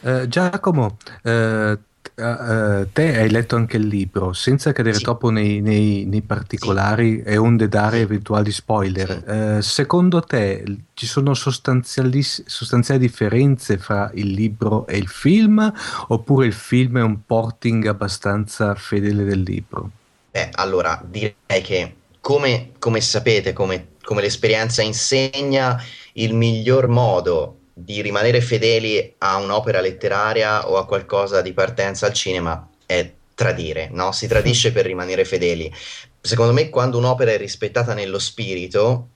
Uh, Giacomo, uh, uh, te hai letto anche il libro, senza cadere sì. troppo nei, nei, nei particolari sì. e onde dare eventuali spoiler. Sì. Uh, secondo te ci sono sostanziali, sostanziali differenze fra il libro e il film, oppure il film è un porting abbastanza fedele del libro? Beh, allora direi che come, come sapete, come, come l'esperienza insegna, il miglior modo di rimanere fedeli a un'opera letteraria o a qualcosa di partenza al cinema è tradire, no? Si tradisce per rimanere fedeli. Secondo me, quando un'opera è rispettata nello spirito,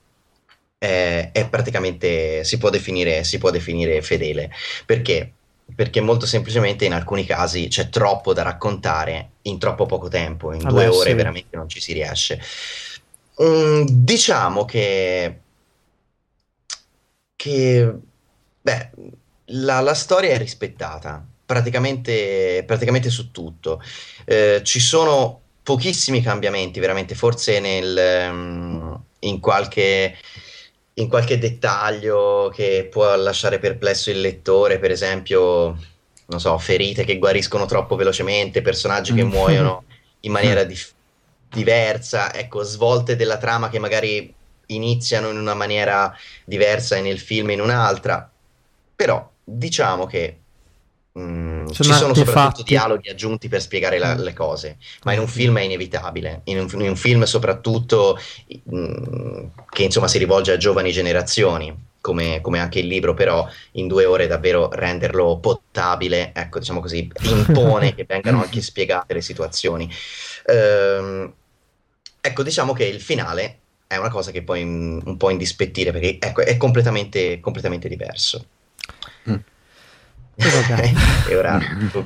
è, è praticamente si può, definire, si può definire fedele. Perché? Perché molto semplicemente in alcuni casi c'è troppo da raccontare in troppo poco tempo, in Vabbè, due ore sì. veramente non ci si riesce. Mm, diciamo che, che Beh, la, la storia è rispettata praticamente, praticamente su tutto. Eh, ci sono pochissimi cambiamenti, veramente, forse nel, um, in, qualche, in qualche dettaglio che può lasciare perplesso il lettore, per esempio, non so, ferite che guariscono troppo velocemente, personaggi che mm. muoiono in maniera dif- diversa, ecco, svolte della trama che magari iniziano in una maniera diversa e nel film in un'altra, però diciamo che Mm, ci sono soprattutto fatti. dialoghi aggiunti per spiegare la, le cose, ma in un film è inevitabile. In un, in un film, soprattutto mm, che insomma si rivolge a giovani generazioni, come, come, anche il libro, però in due ore davvero renderlo potabile, ecco, diciamo così, impone che vengano anche spiegate le situazioni. Ehm, ecco, diciamo che il finale è una cosa che poi un po' indispettire perché ecco, è completamente, completamente diverso. E ora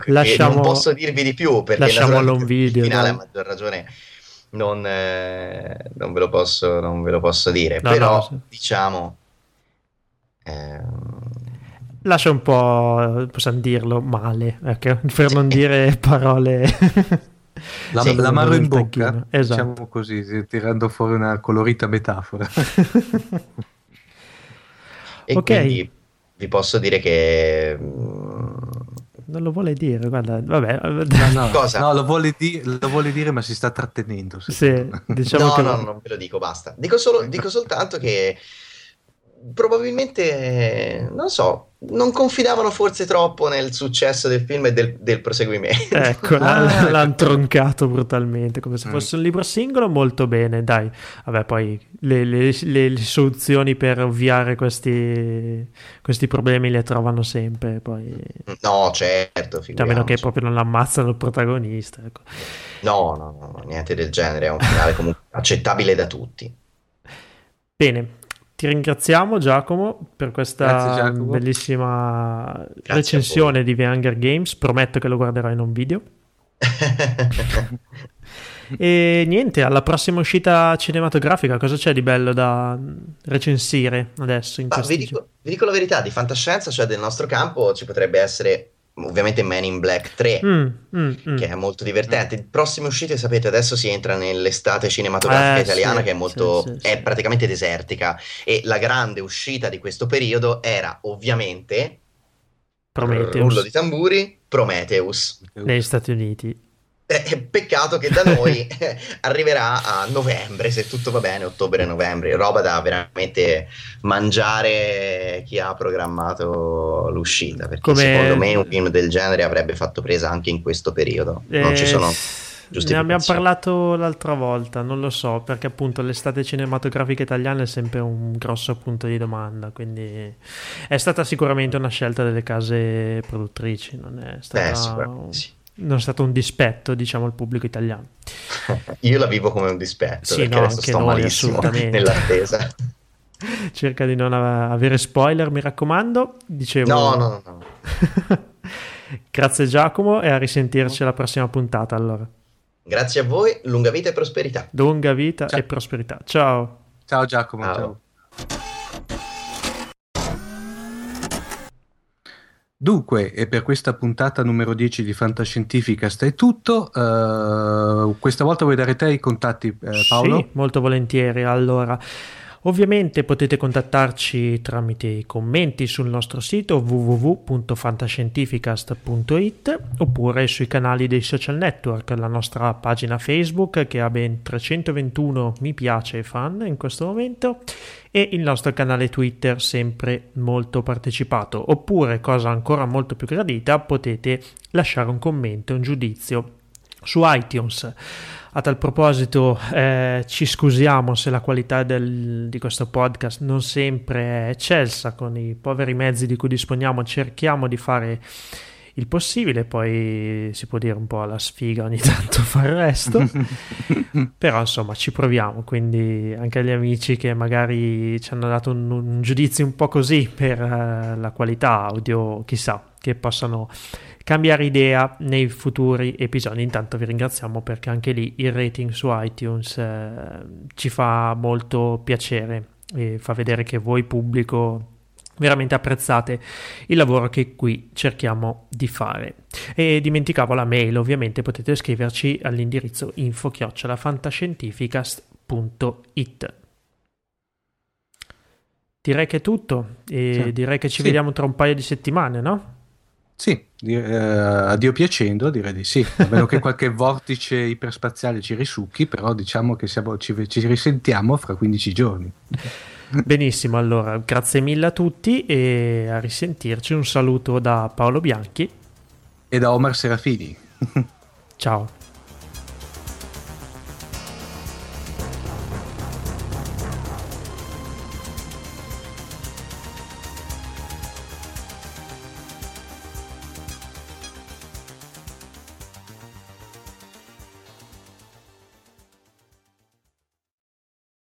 lasciamo, non posso dirvi di più perché lasciamolo un video. Il finale a maggior ragione non, eh, non, ve lo posso, non ve lo posso dire, no, però no, sì. diciamo... Eh, Lascia un po', possiamo dirlo, male, okay? per non dire parole... La, sì, l'amaro in bocca, esatto. diciamo così, tirando fuori una colorita metafora. e ok. Quindi, vi posso dire che non lo vuole dire, guarda, vabbè. No, no, Cosa? no lo, vuole di- lo, vuole dire, ma si sta trattenendo. Sì, diciamo no, che... no, non ve lo dico, basta. Dico, solo, dico soltanto che probabilmente, non so, non confidavano forse troppo nel successo del film e del, del proseguimento. Ecco, ah, l'hanno troncato brutalmente, come se mm. fosse un libro singolo, molto bene, dai. Vabbè, poi le, le, le, le soluzioni per ovviare questi, questi, problemi le trovano sempre. Poi... No, certo. A meno che proprio non ammazzano il protagonista. Ecco. No, no, no, niente del genere, è un finale comunque accettabile da tutti. Bene, ti ringraziamo Giacomo per questa Giacomo. bellissima Grazie recensione di The Hunger Games. Prometto che lo guarderò in un video. e niente, alla prossima uscita cinematografica cosa c'è di bello da recensire adesso? In vi, dico, vi dico la verità, di fantascienza, cioè del nostro campo, ci potrebbe essere ovviamente Man in Black 3 mm, mm, mm. che è molto divertente. Il prossimo uscite sapete adesso si entra nell'estate cinematografica eh, italiana sì, che è molto sì, sì, è praticamente desertica. E la grande uscita di questo periodo era ovviamente Prometheus. Rullo di tamburi Prometheus. Negli Stati Uniti eh, peccato che da noi arriverà a novembre, se tutto va bene, ottobre-novembre, roba da veramente mangiare chi ha programmato l'uscita, perché Come... secondo me un film del genere avrebbe fatto presa anche in questo periodo. Eh... Non ci sono... Ne abbiamo parlato l'altra volta, non lo so, perché appunto l'estate cinematografica italiana è sempre un grosso punto di domanda, quindi è stata sicuramente una scelta delle case produttrici, non è stata... Beh, sì non è stato un dispetto, diciamo, al pubblico italiano. Io la vivo come un dispetto, sì, perché no, adesso sto noi, malissimo nell'attesa. Cerca di non avere spoiler, mi raccomando. Dicevo... No, no, no. no. Grazie Giacomo e a risentirci alla prossima puntata allora. Grazie a voi, lunga vita e prosperità. Lunga vita ciao. e prosperità. Ciao. Ciao Giacomo, ciao. ciao. Dunque, e per questa puntata numero 10 di Fantascientificast è tutto. Uh, questa volta vuoi dare te i contatti, eh, Paolo? Sì, molto volentieri. Allora, Ovviamente potete contattarci tramite i commenti sul nostro sito www.fantascientificast.it oppure sui canali dei social network, la nostra pagina Facebook che ha ben 321 mi piace e fan in questo momento e il nostro canale Twitter sempre molto partecipato. Oppure, cosa ancora molto più gradita, potete lasciare un commento, un giudizio su iTunes. A tal proposito eh, ci scusiamo se la qualità del, di questo podcast non sempre è eccelsa. Con i poveri mezzi di cui disponiamo, cerchiamo di fare il possibile, poi si può dire un po' alla sfiga ogni tanto fare il resto, però insomma ci proviamo, quindi anche agli amici che magari ci hanno dato un, un giudizio un po' così per uh, la qualità audio, chissà, che possano cambiare idea nei futuri episodi. Intanto vi ringraziamo perché anche lì il rating su iTunes eh, ci fa molto piacere e fa vedere che voi pubblico veramente apprezzate il lavoro che qui cerchiamo di fare. E dimenticavo la mail, ovviamente potete scriverci all'indirizzo info-fantascientificast.it. Direi che è tutto e sì. direi che ci sì. vediamo tra un paio di settimane, no? Sì, eh, a Dio piacendo direi di sì, a meno che qualche vortice iperspaziale ci risucchi, però diciamo che siamo, ci, ci risentiamo fra 15 giorni. Benissimo, allora grazie mille a tutti e a risentirci. Un saluto da Paolo Bianchi e da Omar Serafini. Ciao.